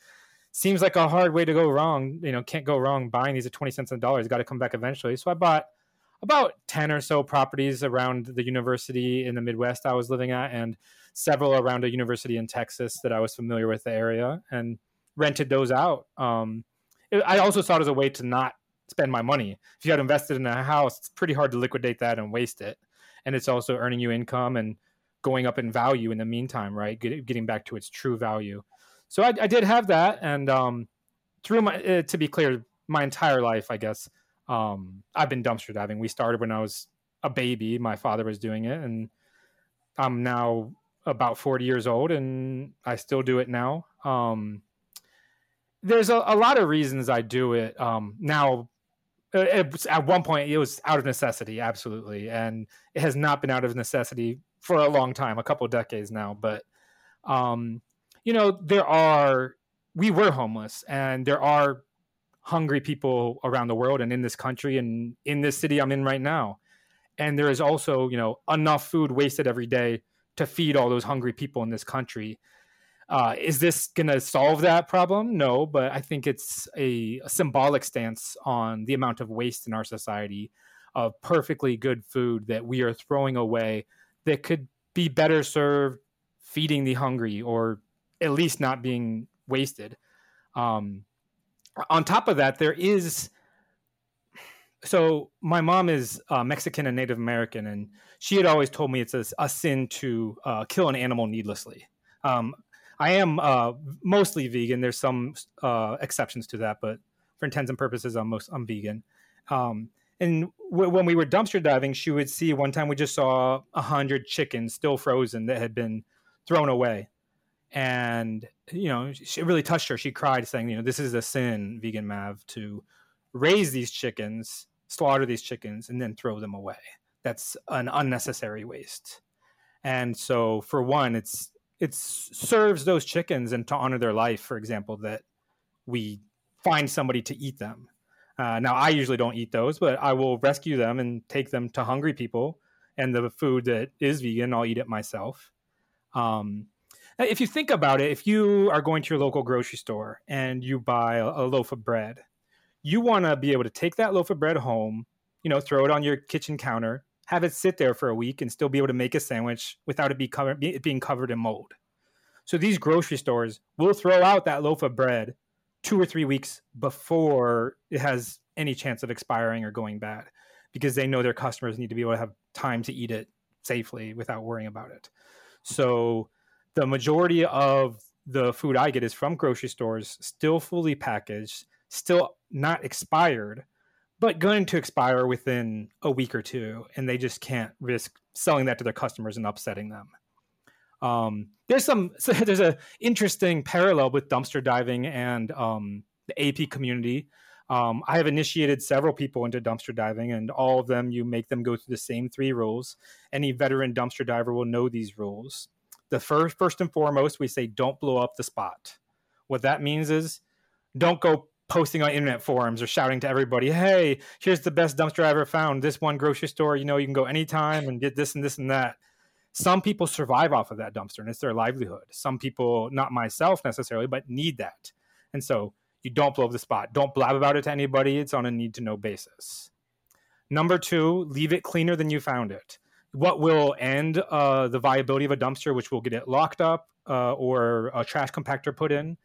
"Seems like a hard way to go wrong. You know, can't go wrong buying these at twenty cents on the dollar. It's got to come back eventually." So I bought about ten or so properties around the university in the Midwest I was living at, and several around a university in Texas that I was familiar with the area, and rented those out. Um, it- I also saw it as a way to not spend my money. If you had invested in a house, it's pretty hard to liquidate that and waste it and it's also earning you income and going up in value in the meantime, right? Get, getting back to its true value. So I, I did have that, and um, through my uh, to be clear, my entire life, I guess, um, I've been dumpster diving. We started when I was a baby. My father was doing it, and I'm now about 40 years old, and I still do it now. Um, there's a, a lot of reasons I do it um, now it at one point it was out of necessity absolutely and it has not been out of necessity for a long time a couple decades now but um you know there are we were homeless and there are hungry people around the world and in this country and in this city i'm in right now and there is also you know enough food wasted every day to feed all those hungry people in this country uh, is this going to solve that problem? No, but I think it's a, a symbolic stance on the amount of waste in our society of perfectly good food that we are throwing away that could be better served feeding the hungry or at least not being wasted. Um, on top of that, there is. So my mom is uh, Mexican and Native American, and she had always told me it's a, a sin to uh, kill an animal needlessly. Um, I am uh, mostly vegan. There's some uh, exceptions to that, but for intents and purposes, I'm most I'm vegan. Um, and w- when we were dumpster diving, she would see one time we just saw a hundred chickens still frozen that had been thrown away, and you know it really touched her. She cried, saying, "You know, this is a sin, vegan Mav, to raise these chickens, slaughter these chickens, and then throw them away. That's an unnecessary waste." And so, for one, it's it serves those chickens and to honor their life, for example, that we find somebody to eat them. Uh, now, I usually don't eat those, but I will rescue them and take them to hungry people. And the food that is vegan, I'll eat it myself. Um, Uh, if you think about it, if you are going to your local grocery store and you buy a, a loaf of bread, you want to be able to take that loaf of bread home, you know, throw it on your kitchen counter, have it sit there for a week, and still be able to make a sandwich without it be be- it being covered in mold. So these grocery stores will throw out that loaf of bread two or three weeks before it has any chance of expiring or going bad because they know their customers need to be able to have time to eat it safely without worrying about it. So the majority of the food I get is from grocery stores, still fully packaged, still not expired, but going to expire within a week or two, and they just can't risk selling that to their customers and upsetting them. Um, there's some so there's a interesting parallel with dumpster diving and um, the AP community. Um, I have initiated several people into dumpster diving, and all of them you make them go through the same three rules. Any veteran dumpster diver will know these rules. The first, first and foremost, we say don't blow up the spot. What that means is don't go posting on internet forums or shouting to everybody, "Hey, here's the best dumpster I ever found. This one grocery store, you know, you can go anytime and get this and this and that." Some people survive off of that dumpster and it's their livelihood. Some people, not myself necessarily, but need that. And so you don't blow up the spot. Don't blab about it to anybody. It's on a need to know basis. Number two, leave it cleaner than you found it. What will end uh, the viability of a dumpster, which will get it locked up uh, or a trash compactor put in,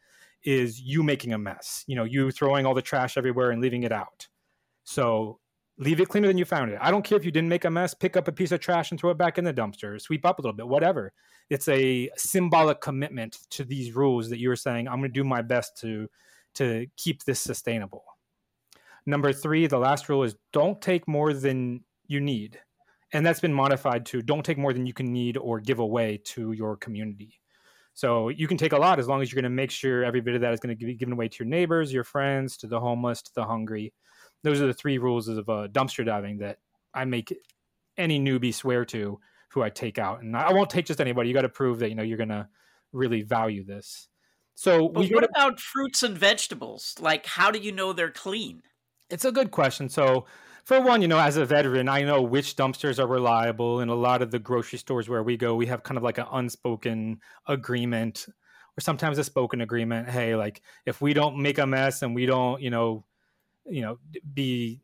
is you making a mess. You know, you throwing all the trash everywhere and leaving it out. So leave it cleaner than you found it. I don't care if you didn't make a mess, pick up a piece of trash and throw it back in the dumpster, sweep up a little bit, whatever. It's a symbolic commitment to these rules that you were saying, I'm going to do my best to to keep this sustainable. Number three, the last rule is don't take more than you need. And that's been modified to don't take more than you can need or give away to your community. So you can take a lot as long as you're going to make sure every bit of that is going to be given away to your neighbors, your friends, to the homeless, to the hungry. Those are the three rules of uh, dumpster diving that I make any newbie swear to who I take out. And I won't take just anybody. You got to prove that you know you're going to really value this. So what to- about fruits and vegetables? Like, how do you know they're clean? It's a good question. So, for one, you know, as a veteran, I know which dumpsters are reliable. In a lot of the grocery stores where we go, we have kind of like an unspoken agreement or sometimes a spoken agreement. Hey, like if we don't make a mess and we don't, you know, you know, be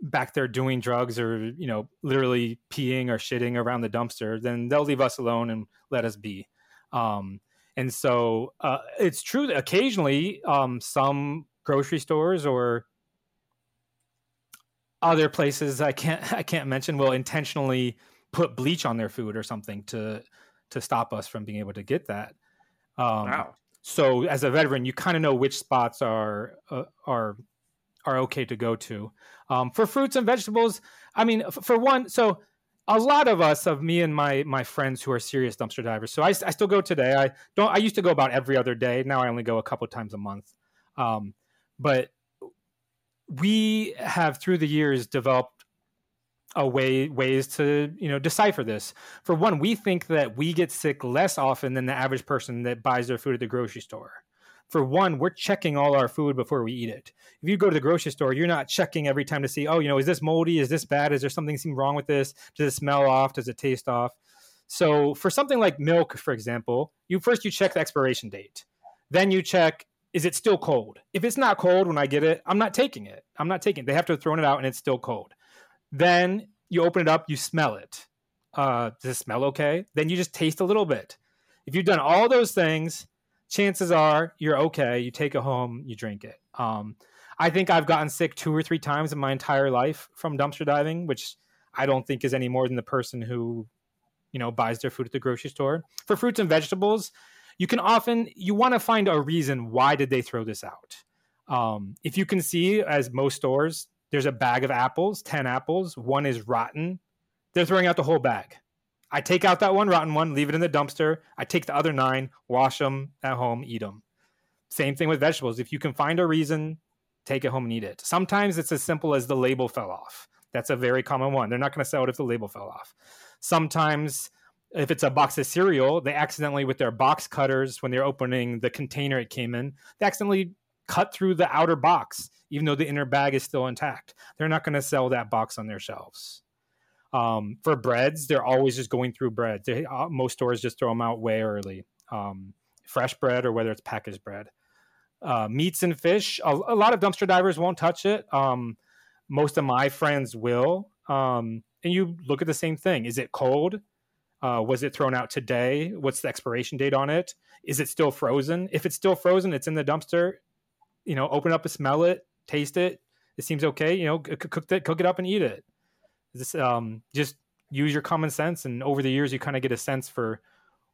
back there doing drugs or, you know, literally peeing or shitting around the dumpster, then they'll leave us alone and let us be. Um, and so uh, it's true that occasionally um, some grocery stores or other places I can't I can't mention will intentionally put bleach on their food or something to to stop us from being able to get that. Um, Wow. So as a veteran, you kind of know which spots are uh, are are okay to go to. Um, for fruits and vegetables, I mean, f- for one, so a lot of us, of me and my my friends who are serious dumpster divers. So I, I still go today. I don't. I used to go about every other day. Now I only go a couple times a month. Um, but we have through the years developed a way ways to you know decipher this. For one we think that we get sick less often than the average person that buys their food at the grocery store. For one we're checking all our food before we eat it. If you go to the grocery store you're not checking every time to see oh you know is this moldy? Is this bad? Is there something seem wrong with this? Does it smell off? Does it taste off? So for something like milk for example you first you check the expiration date. Then you check is it still cold? If it's not cold when I get it, I'm not taking it. I'm not taking it. They have to have thrown it out and it's still cold. Then you open it up, you smell it. Uh, does it smell okay? Then you just taste a little bit. If you've done all those things, chances are you're okay. You take it home, you drink it. Um, I think I've gotten sick two or three times in my entire life from dumpster diving, which I don't think is any more than the person who, you know, buys their food at the grocery store. For fruits and vegetables, you can often you want to find a reason why did they throw this out. Um, if you can see as most stores there's a bag of apples 10 apples. One is rotten. They're throwing out the whole bag. I take out that one rotten one leave it in the dumpster. I take the other nine wash them at home eat them same thing with vegetables. If you can find a reason take it home and eat it. Sometimes it's as simple as the label fell off. That's a very common one. They're not going to sell it if the label fell off. Sometimes if it's a box of cereal, they accidentally, with their box cutters, when they're opening the container it came in, they accidentally cut through the outer box, even though the inner bag is still intact. They're not going to sell that box on their shelves. Um, for breads, they're always just going through bread. They, uh, most stores just throw them out way early. Um, fresh bread or whether it's packaged bread. Uh, meats and fish, a, a, lot of dumpster divers won't touch it. Um, most of my friends will. Um, and you look at the same thing. Is it cold? Uh, was it thrown out today? What's the expiration date on it? Is it still frozen? If it's still frozen, it's in the dumpster. You know, open up and smell it, taste it. It seems okay. You know, cook it, cook it up and eat it. This, um, just use your common sense, and over the years, you kind of get a sense for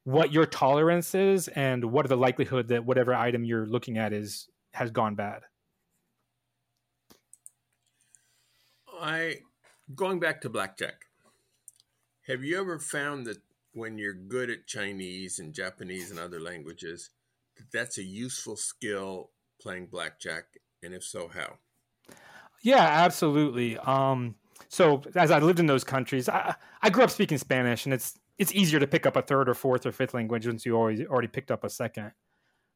what your tolerance is and what are the likelihood that whatever item you're looking at is has gone bad. I going back to blackjack. Have you ever found that when you're good at Chinese and Japanese and other languages, that that's a useful skill playing blackjack? And if so, how? Yeah, absolutely. Um, so as I lived in those countries, I, I grew up speaking Spanish, and it's it's easier to pick up a third or fourth or fifth language once you always already picked up a second.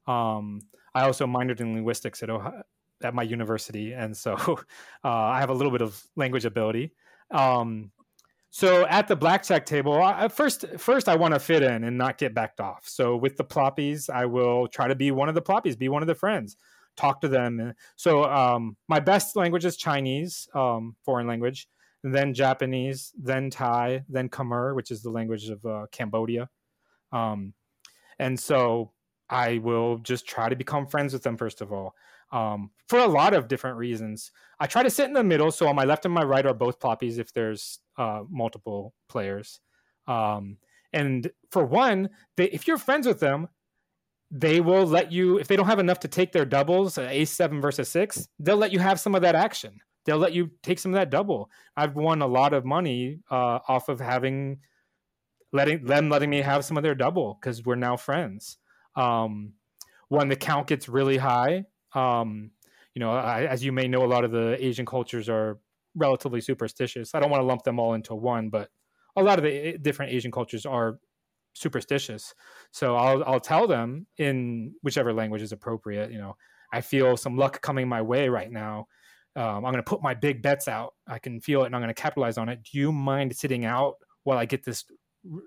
Um, I also minored in linguistics at Ohio, at my university, and so uh, I have a little bit of language ability. Um, so at the blackjack table, I, first first I want to fit in and not get backed off. So with the ploppies, I will try to be one of the ploppies, be one of the friends, talk to them. So um, my best language is Chinese, um, foreign language, then Japanese, then Thai, then Khmer, which is the language of uh, Cambodia. Um, and so I will just try to become friends with them first of all um, for a lot of different reasons. I try to sit in the middle, so on my left and my right are both ploppies if there's uh, multiple players. Um, and for one, they, if you're friends with them, they will let you if they don't have enough to take their doubles, uh, ace seven versus six, they'll let you have some of that action. They'll let you take some of that double. I've won a lot of money uh, off of having letting them letting me have some of their double because we're now friends. Um, when the count gets really high, um, you know, I, as you may know, a lot of the Asian cultures are relatively superstitious. I don't want to lump them all into one, but a lot of the eh, different Asian cultures are superstitious. So I'll I'll tell them in whichever language is appropriate. You know, I feel some luck coming my way right now. Um, I'm going to put my big bets out. I can feel it, and I'm going to capitalize on it. Do you mind sitting out while I get this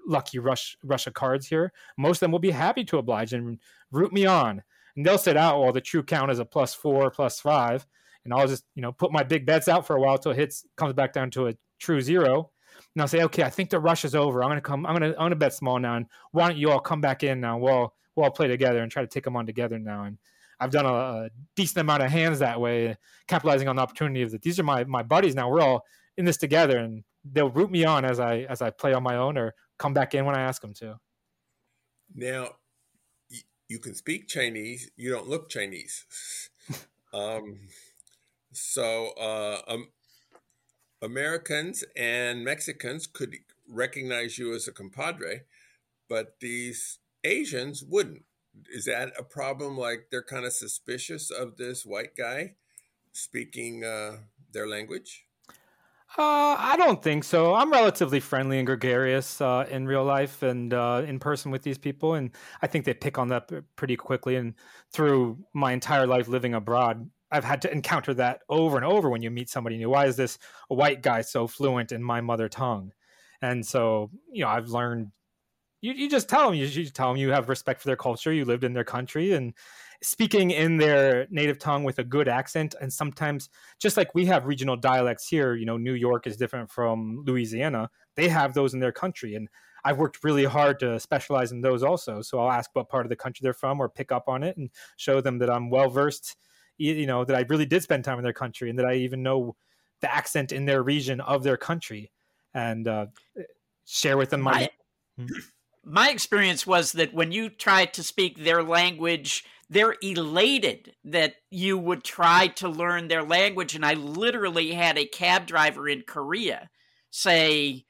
lucky rush rush of cards here? Most of them will be happy to oblige and root me on, and they'll sit out while the true count is a plus four, plus five, and I'll just you know put my big bets out for a while till it hits comes back down to a true zero, and I'll say, okay, I think the rush is over. I'm gonna come. I'm gonna. I'm gonna bet small now. And why don't you all come back in now? We'll we'll all play together and try to take them on together now. And I've done a, a decent amount of hands that way, capitalizing on the opportunity of that. These are my my buddies now. We're all in this together, and they'll root me on as I as I play on my own or come back in when I ask them to. Now, y- you can speak Chinese. You don't look Chinese. um, so, uh, um, Americans and Mexicans could recognize you as a compadre, but these Asians wouldn't. Is that a problem? Like they're kind of suspicious of this white guy speaking uh, their language? Uh, I don't think so. I'm relatively friendly and gregarious uh, in real life and uh, in person with these people, and I think they pick on that pretty quickly. And through my entire life living abroad, I've had to encounter that over and over when you meet somebody new. Why is this white guy so fluent in my mother tongue? And so, you know, I've learned. You, you just tell them you, you tell them you have respect for their culture. You lived in their country, and speaking in their native tongue with a good accent and sometimes just like we have regional dialects here you know new york is different from louisiana they have those in their country and i've worked really hard to specialize in those also so i'll ask what part of the country they're from or pick up on it and show them that i'm well versed you know that i really did spend time in their country and that i even know the accent in their region of their country and uh, share with them my, my, my experience was that when you try to speak their language they're elated that you would try to learn their language. And I literally had a cab driver in Korea say,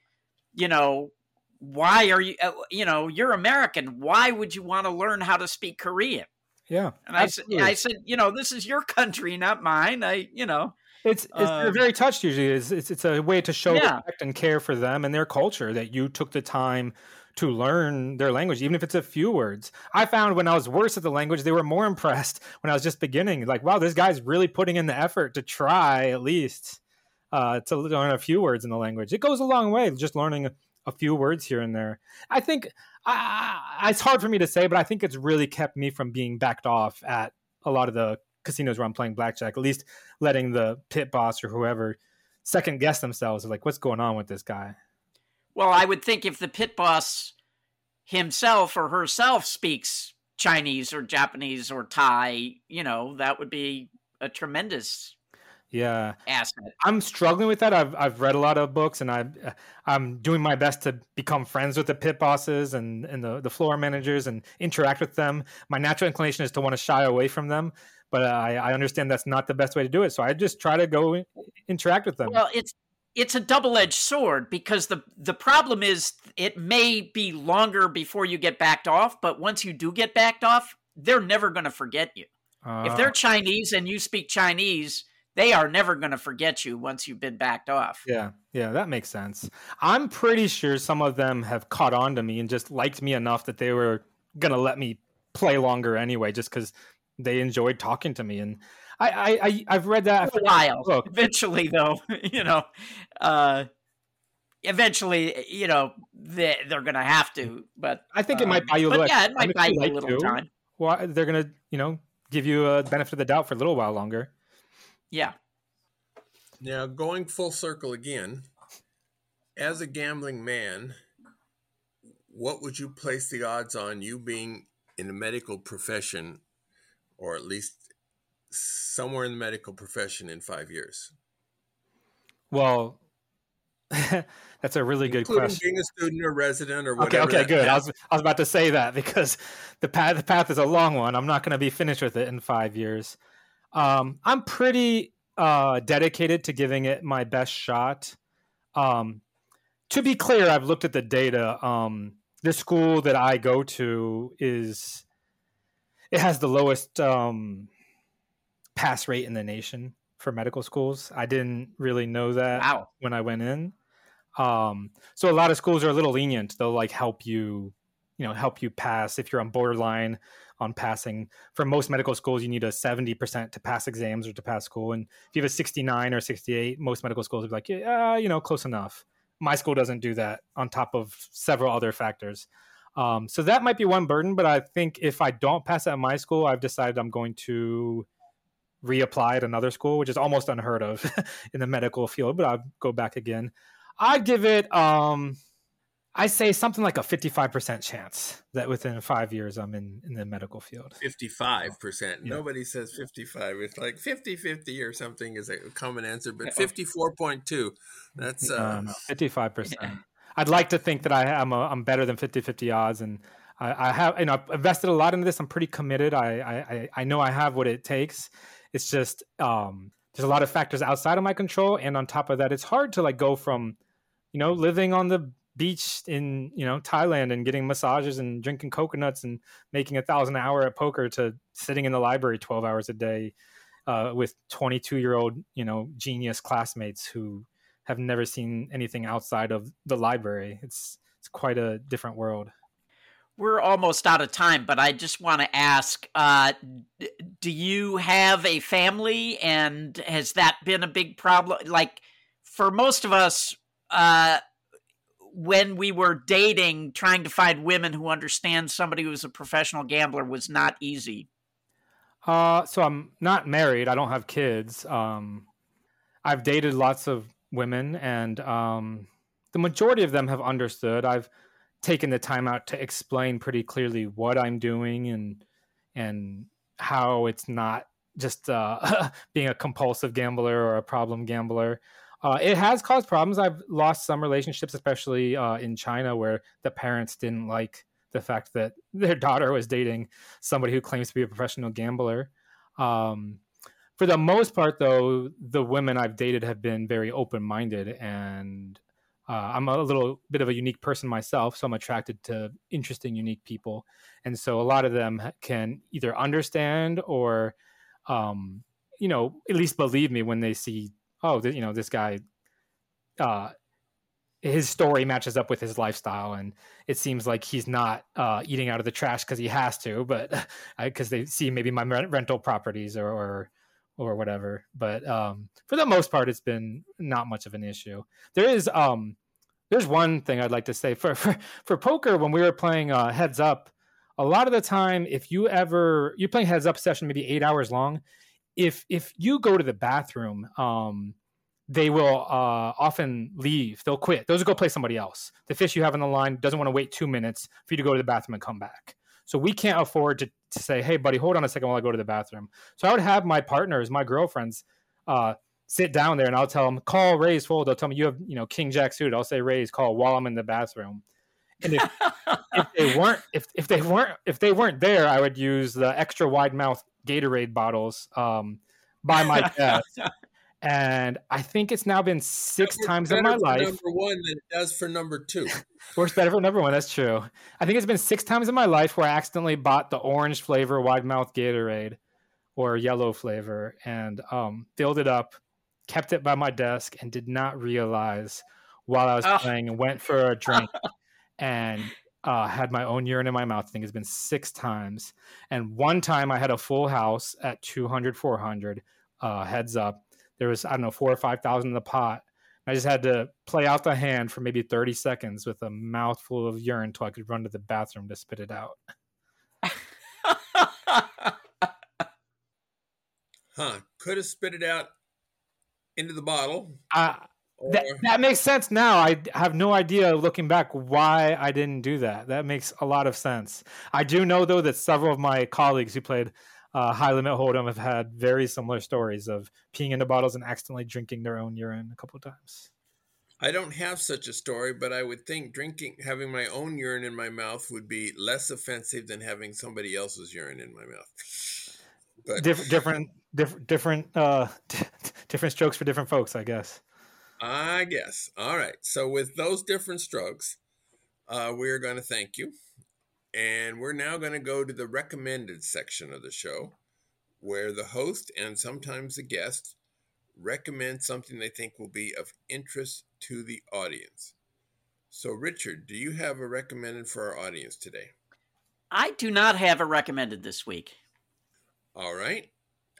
you know, why are you, uh, you know, you're American. Why would you want to learn how to speak Korean? Yeah. And I said, I said, you know, this is your country, not mine. I, you know, it's, it's Um, they're very touched usually. It's, it's it's a way to show Yeah. respect and care for them and their culture that you took the time to learn their language, even if it's a few words. I found when I was worse at the language, they were more impressed when I was just beginning. Like, wow, this guy's really putting in the effort to try at least uh, to learn a few words in the language. It goes a long way just learning a, few words here and there. I think it's hard for me to say, but I think it's really kept me from being backed off at a lot of the casinos where I'm playing blackjack. At least letting the pit boss or whoever second guess themselves, like, what's going on with this guy? Well, I would think if the pit boss himself or herself speaks Chinese or Japanese or Thai, you know, that would be a tremendous Yeah, asset. I'm struggling with that. I've I've read a lot of books, and I uh, I'm doing my best to become friends with the pit bosses and and the the floor managers and interact with them. My natural inclination is to want to shy away from them, but I I understand that's not the best way to do it. So I just try to go interact with them. Well, it's it's a double-edged sword because the the problem is it may be longer before you get backed off, but once you do get backed off, they're never going to forget you. if Uh, they're Chinese and you speak Chinese, they are never going to forget you once you've been backed off. Yeah, yeah, that makes sense. I'm pretty sure some of them have caught on to me and just liked me enough that they were gonna let me play longer anyway, just because they enjoyed talking to me. And I, I, I I've read that For a while. Look. Eventually, though, you know, uh, eventually, you know, they, they're going to have to. But I think it might um, buy you a little. yeah, it might buy if you a little to, time. Well, they're gonna, you know, give you a benefit of the doubt for a little while longer. Yeah. Now, going full circle again, as a gambling man, what would you place the odds on you being in the medical profession, or at least somewhere in the medical profession in five years? Well, that's a really good including question. being a student or resident or Okay, whatever. okay, that good. I was I was about to say that because the path the path is a long one. I'm not going to be finished with it in five years. Um, I'm pretty uh, dedicated to giving it my best shot. Um, to be clear, I've looked at the data. Um, the school that I go to is it has the lowest um, pass rate in the nation for medical schools. I didn't really know that Wow. when I went in. Um, so a lot of schools are a little lenient. They'll like help you, you know, help you pass if you're on borderline on passing. For most medical schools, you need a 70% to pass exams or to pass school. And if you have a 69 or 68, most medical schools be like, yeah, you know, close enough. My school doesn't do that on top of several other factors. Um, so that might be one burden, but I think if I don't pass at my school, I've decided I'm going to reapply at another school, which is almost unheard of in the medical field, but I'll go back again. I'd give it um I say something like a 55% chance that within 5 years I'm in in the medical field. 55%. Yeah. Nobody says 55. It's like 50 50 or something is a common answer, but 54.2. That's uh, Uh, no, 55%. I'd like to think that I am a, I'm better than 50-50 odds and I, I have you know I've invested a lot into this. I'm pretty committed. I, I I- I know I have what it takes. It's just um there's a lot of factors outside of my control and on top of that it's hard to like go from you know living on the beach in you know Thailand and getting massages and drinking coconuts and making a thousand an hour at poker to sitting in the library 12 hours a day uh, with 22 year old you know genius classmates who have never seen anything outside of the library. It's it's quite a different world We're almost out of time, but I just want to ask uh, do you have a family and has that been a big problem? Like, for most of us, uh, when we were dating, trying to find women who understand somebody who's a professional gambler was not easy. Uh, so I'm not married. I don't have kids. Um, I've dated lots of women, and um, the majority of them have understood. I've taken the time out to explain pretty clearly what I'm doing and and how it's not just uh, being a compulsive gambler or a problem gambler. Uh, it has caused problems. I've lost some relationships, especially uh, in China, where the parents didn't like the fact that their daughter was dating somebody who claims to be a professional gambler. Um, for the most part, though, the women I've dated have been very open minded, and uh, I'm a little bit of a unique person myself, so I'm attracted to interesting, unique people. And so a lot of them can either understand or, um, you know, at least believe me when they see, oh, th- you know, this guy, uh, his story matches up with his lifestyle. And it seems like he's not uh, eating out of the trash because he has to but because they see maybe my rent- rental properties or, or or whatever. But um, for the most part it's been not much of an issue. There is um there's one thing i'd like to say for for, for poker when we were playing uh, heads up a lot of the time if you ever you're playing heads up session maybe eight hours long if if you go to the bathroom um they will uh, often leave. They'll quit. Those will go play somebody else. The fish you have on the line doesn't want to wait two minutes for you to go to the bathroom and come back. So we can't afford to, to say, hey, buddy, hold on a second while I go to the bathroom. So I would have my partners, my girlfriends, uh, sit down there and I'll tell them, call raise fold. They'll tell me you have, you know, king jack suited. I'll say raise call while I'm in the bathroom. And if, if they weren't, if, if they weren't, if they weren't there, I would use the extra wide mouth Gatorade bottles um, by my desk. and I think it's now been six times in my for life. Number one than it does for number two. Works better for number one. That's true. I think it's been six times in my life where I accidentally bought the orange flavor wide mouth Gatorade or yellow flavor and um, filled it up, kept it by my desk, and did not realize while I was Oh. playing and went for a drink and uh, had my own urine in my mouth. I think it's been six times. And one time I had a full house at 200, 400, uh, heads up. There was, I don't know, four or 5,000 in the pot. I just had to play out the hand for maybe 30 seconds with a mouthful of urine until I could run to the bathroom to spit it out. Huh. Could have spit it out into the bottle. Uh, Or, that, that makes sense now. I have no idea looking back why I didn't do that. That makes a lot of sense. I do know, though, that several of my colleagues who played uh, high limit hold'em have had very similar stories of peeing into bottles and accidentally drinking their own urine a couple of times. I don't have such a story, but I would think drinking, having my own urine in my mouth would be less offensive than having somebody else's urine in my mouth. But Different, different, different, different, uh, different strokes for different folks, I guess. I guess. All right. So with those different strokes, uh, we're going to thank you. And we're now going to go to the recommended section of the show where the host and sometimes the guest recommend something they think will be of interest to the audience. So, Richard, do you have a recommended for our audience today? I do not have a recommended this week. All right.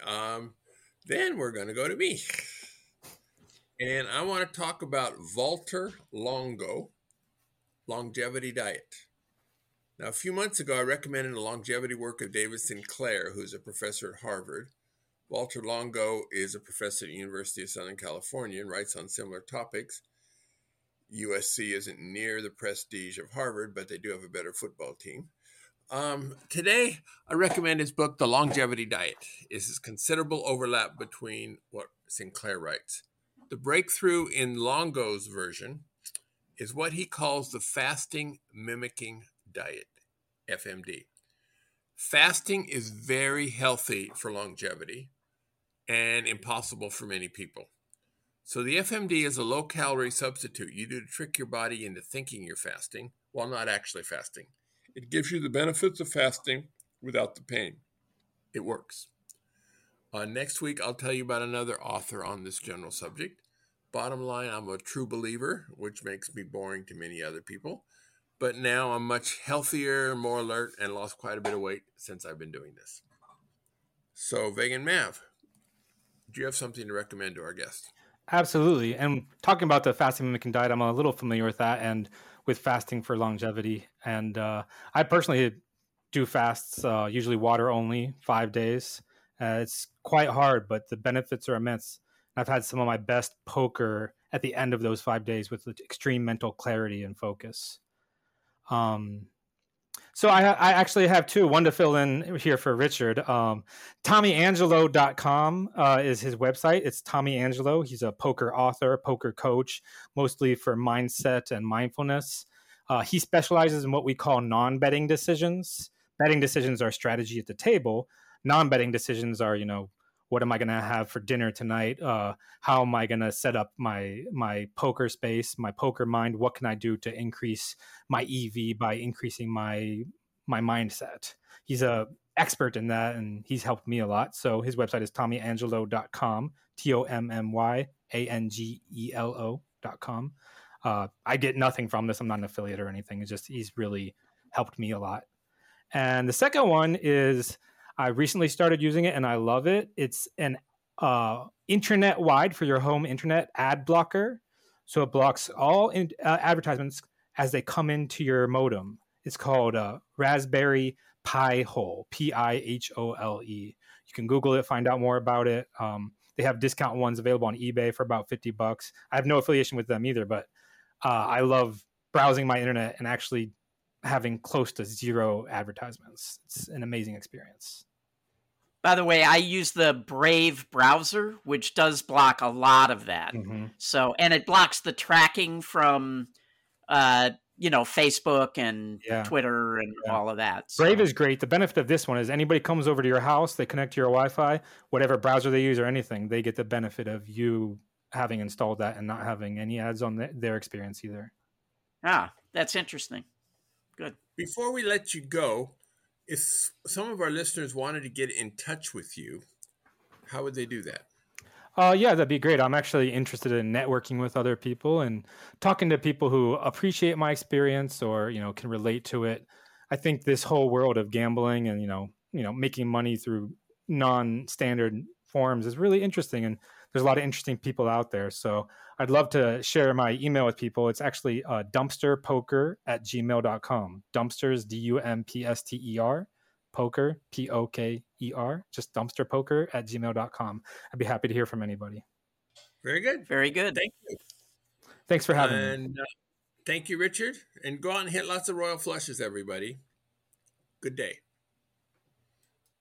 Um, then we're going to go to me. And I want to talk about Walter Longo longevity diet. Now, a few months ago, I recommended the longevity work of David Sinclair, who's a professor at Harvard. Walter Longo is a professor at the University of Southern California and writes on similar topics. USC isn't near the prestige of Harvard, but they do have a better football team. Um, today, I recommend his book, The Longevity Diet. This is considerable overlap between what Sinclair writes. The breakthrough in Longo's version is what he calls the fasting mimicking diet, FMD. Fasting is very healthy for longevity and impossible for many people. So, the FMD is a low calorie substitute you do to trick your body into thinking you're fasting while not actually fasting. It gives you the benefits of fasting without the pain. It works. Uh, next week, I'll tell you about another author on this general subject. Bottom line, I'm a true believer, which makes me boring to many other people. But now I'm much healthier, more alert, and lost quite a bit of weight since I've been doing this. So, Vegan Mav, do you have something to recommend to our guests? Absolutely. And talking about the fasting mimicking diet, I'm a little familiar with that and with fasting for longevity. And uh, I personally do fasts, uh, usually water only, five days. Uh, it's quite hard, but the benefits are immense. I've had some of my best poker at the end of those five days with extreme mental clarity and focus. Um, so I, I actually have two. One to fill in here for Richard. Um, TommyAngelo.com uh, is his website. It's Tommy Angelo. He's a poker author, poker coach, mostly for mindset and mindfulness. Uh, he specializes in what we call non-betting decisions. Betting decisions are strategy at the table. Non-betting decisions are, you know, what am I going to have for dinner tonight? Uh, how am I going to set up my my poker space, my poker mind? What can I do to increase my EV by increasing my my mindset? He's a expert in that, and he's helped me a lot. So his website is tommyangelo.com, T O M M Y A N G E L O.com. Uh, I get nothing from this. I'm not an affiliate or anything. It's just he's really helped me a lot. And the second one is I recently started using it and I love it. It's an uh, internet wide for your home internet ad blocker. So it blocks all in, uh, advertisements as they come into your modem. It's called uh, Raspberry Pi Hole, P I H O L E. You can Google it, find out more about it. Um, they have discount ones available on eBay for about 50 bucks. I have no affiliation with them either, but uh, I love browsing my internet and actually having close to zero advertisements. It's an amazing experience. By the way, I use the Brave browser, which does block a lot of that. Mm-hmm. So, and it blocks the tracking from, uh, you know, Facebook and Yeah. Twitter and Yeah. all of that. So, Brave is great. The benefit of this one is anybody comes over to your house, they connect to your Wi-Fi, whatever browser they use or anything, they get the benefit of you having installed that and not having any ads on th- their experience either. ah, that's interesting. Before we let you go, if some of our listeners wanted to get in touch with you, how would they do that? Uh, yeah, that'd be great. I'm actually interested in networking with other people and talking to people who appreciate my experience or you know can relate to it. I think this whole world of gambling and you know you know making money through non-standard forms is really interesting, and there's a lot of interesting people out there. So I'd love to share my email with people. It's actually uh, dumpsterpoker at gmail.com. Dumpsters, D U M P S T E R, poker, P O K E R, just dumpsterpoker at gmail.com. I'd be happy to hear from anybody. Very good. Very good. Thank you. Thanks for having me. uh, thank you, Richard. And go out and hit lots of royal flushes, everybody. Good day.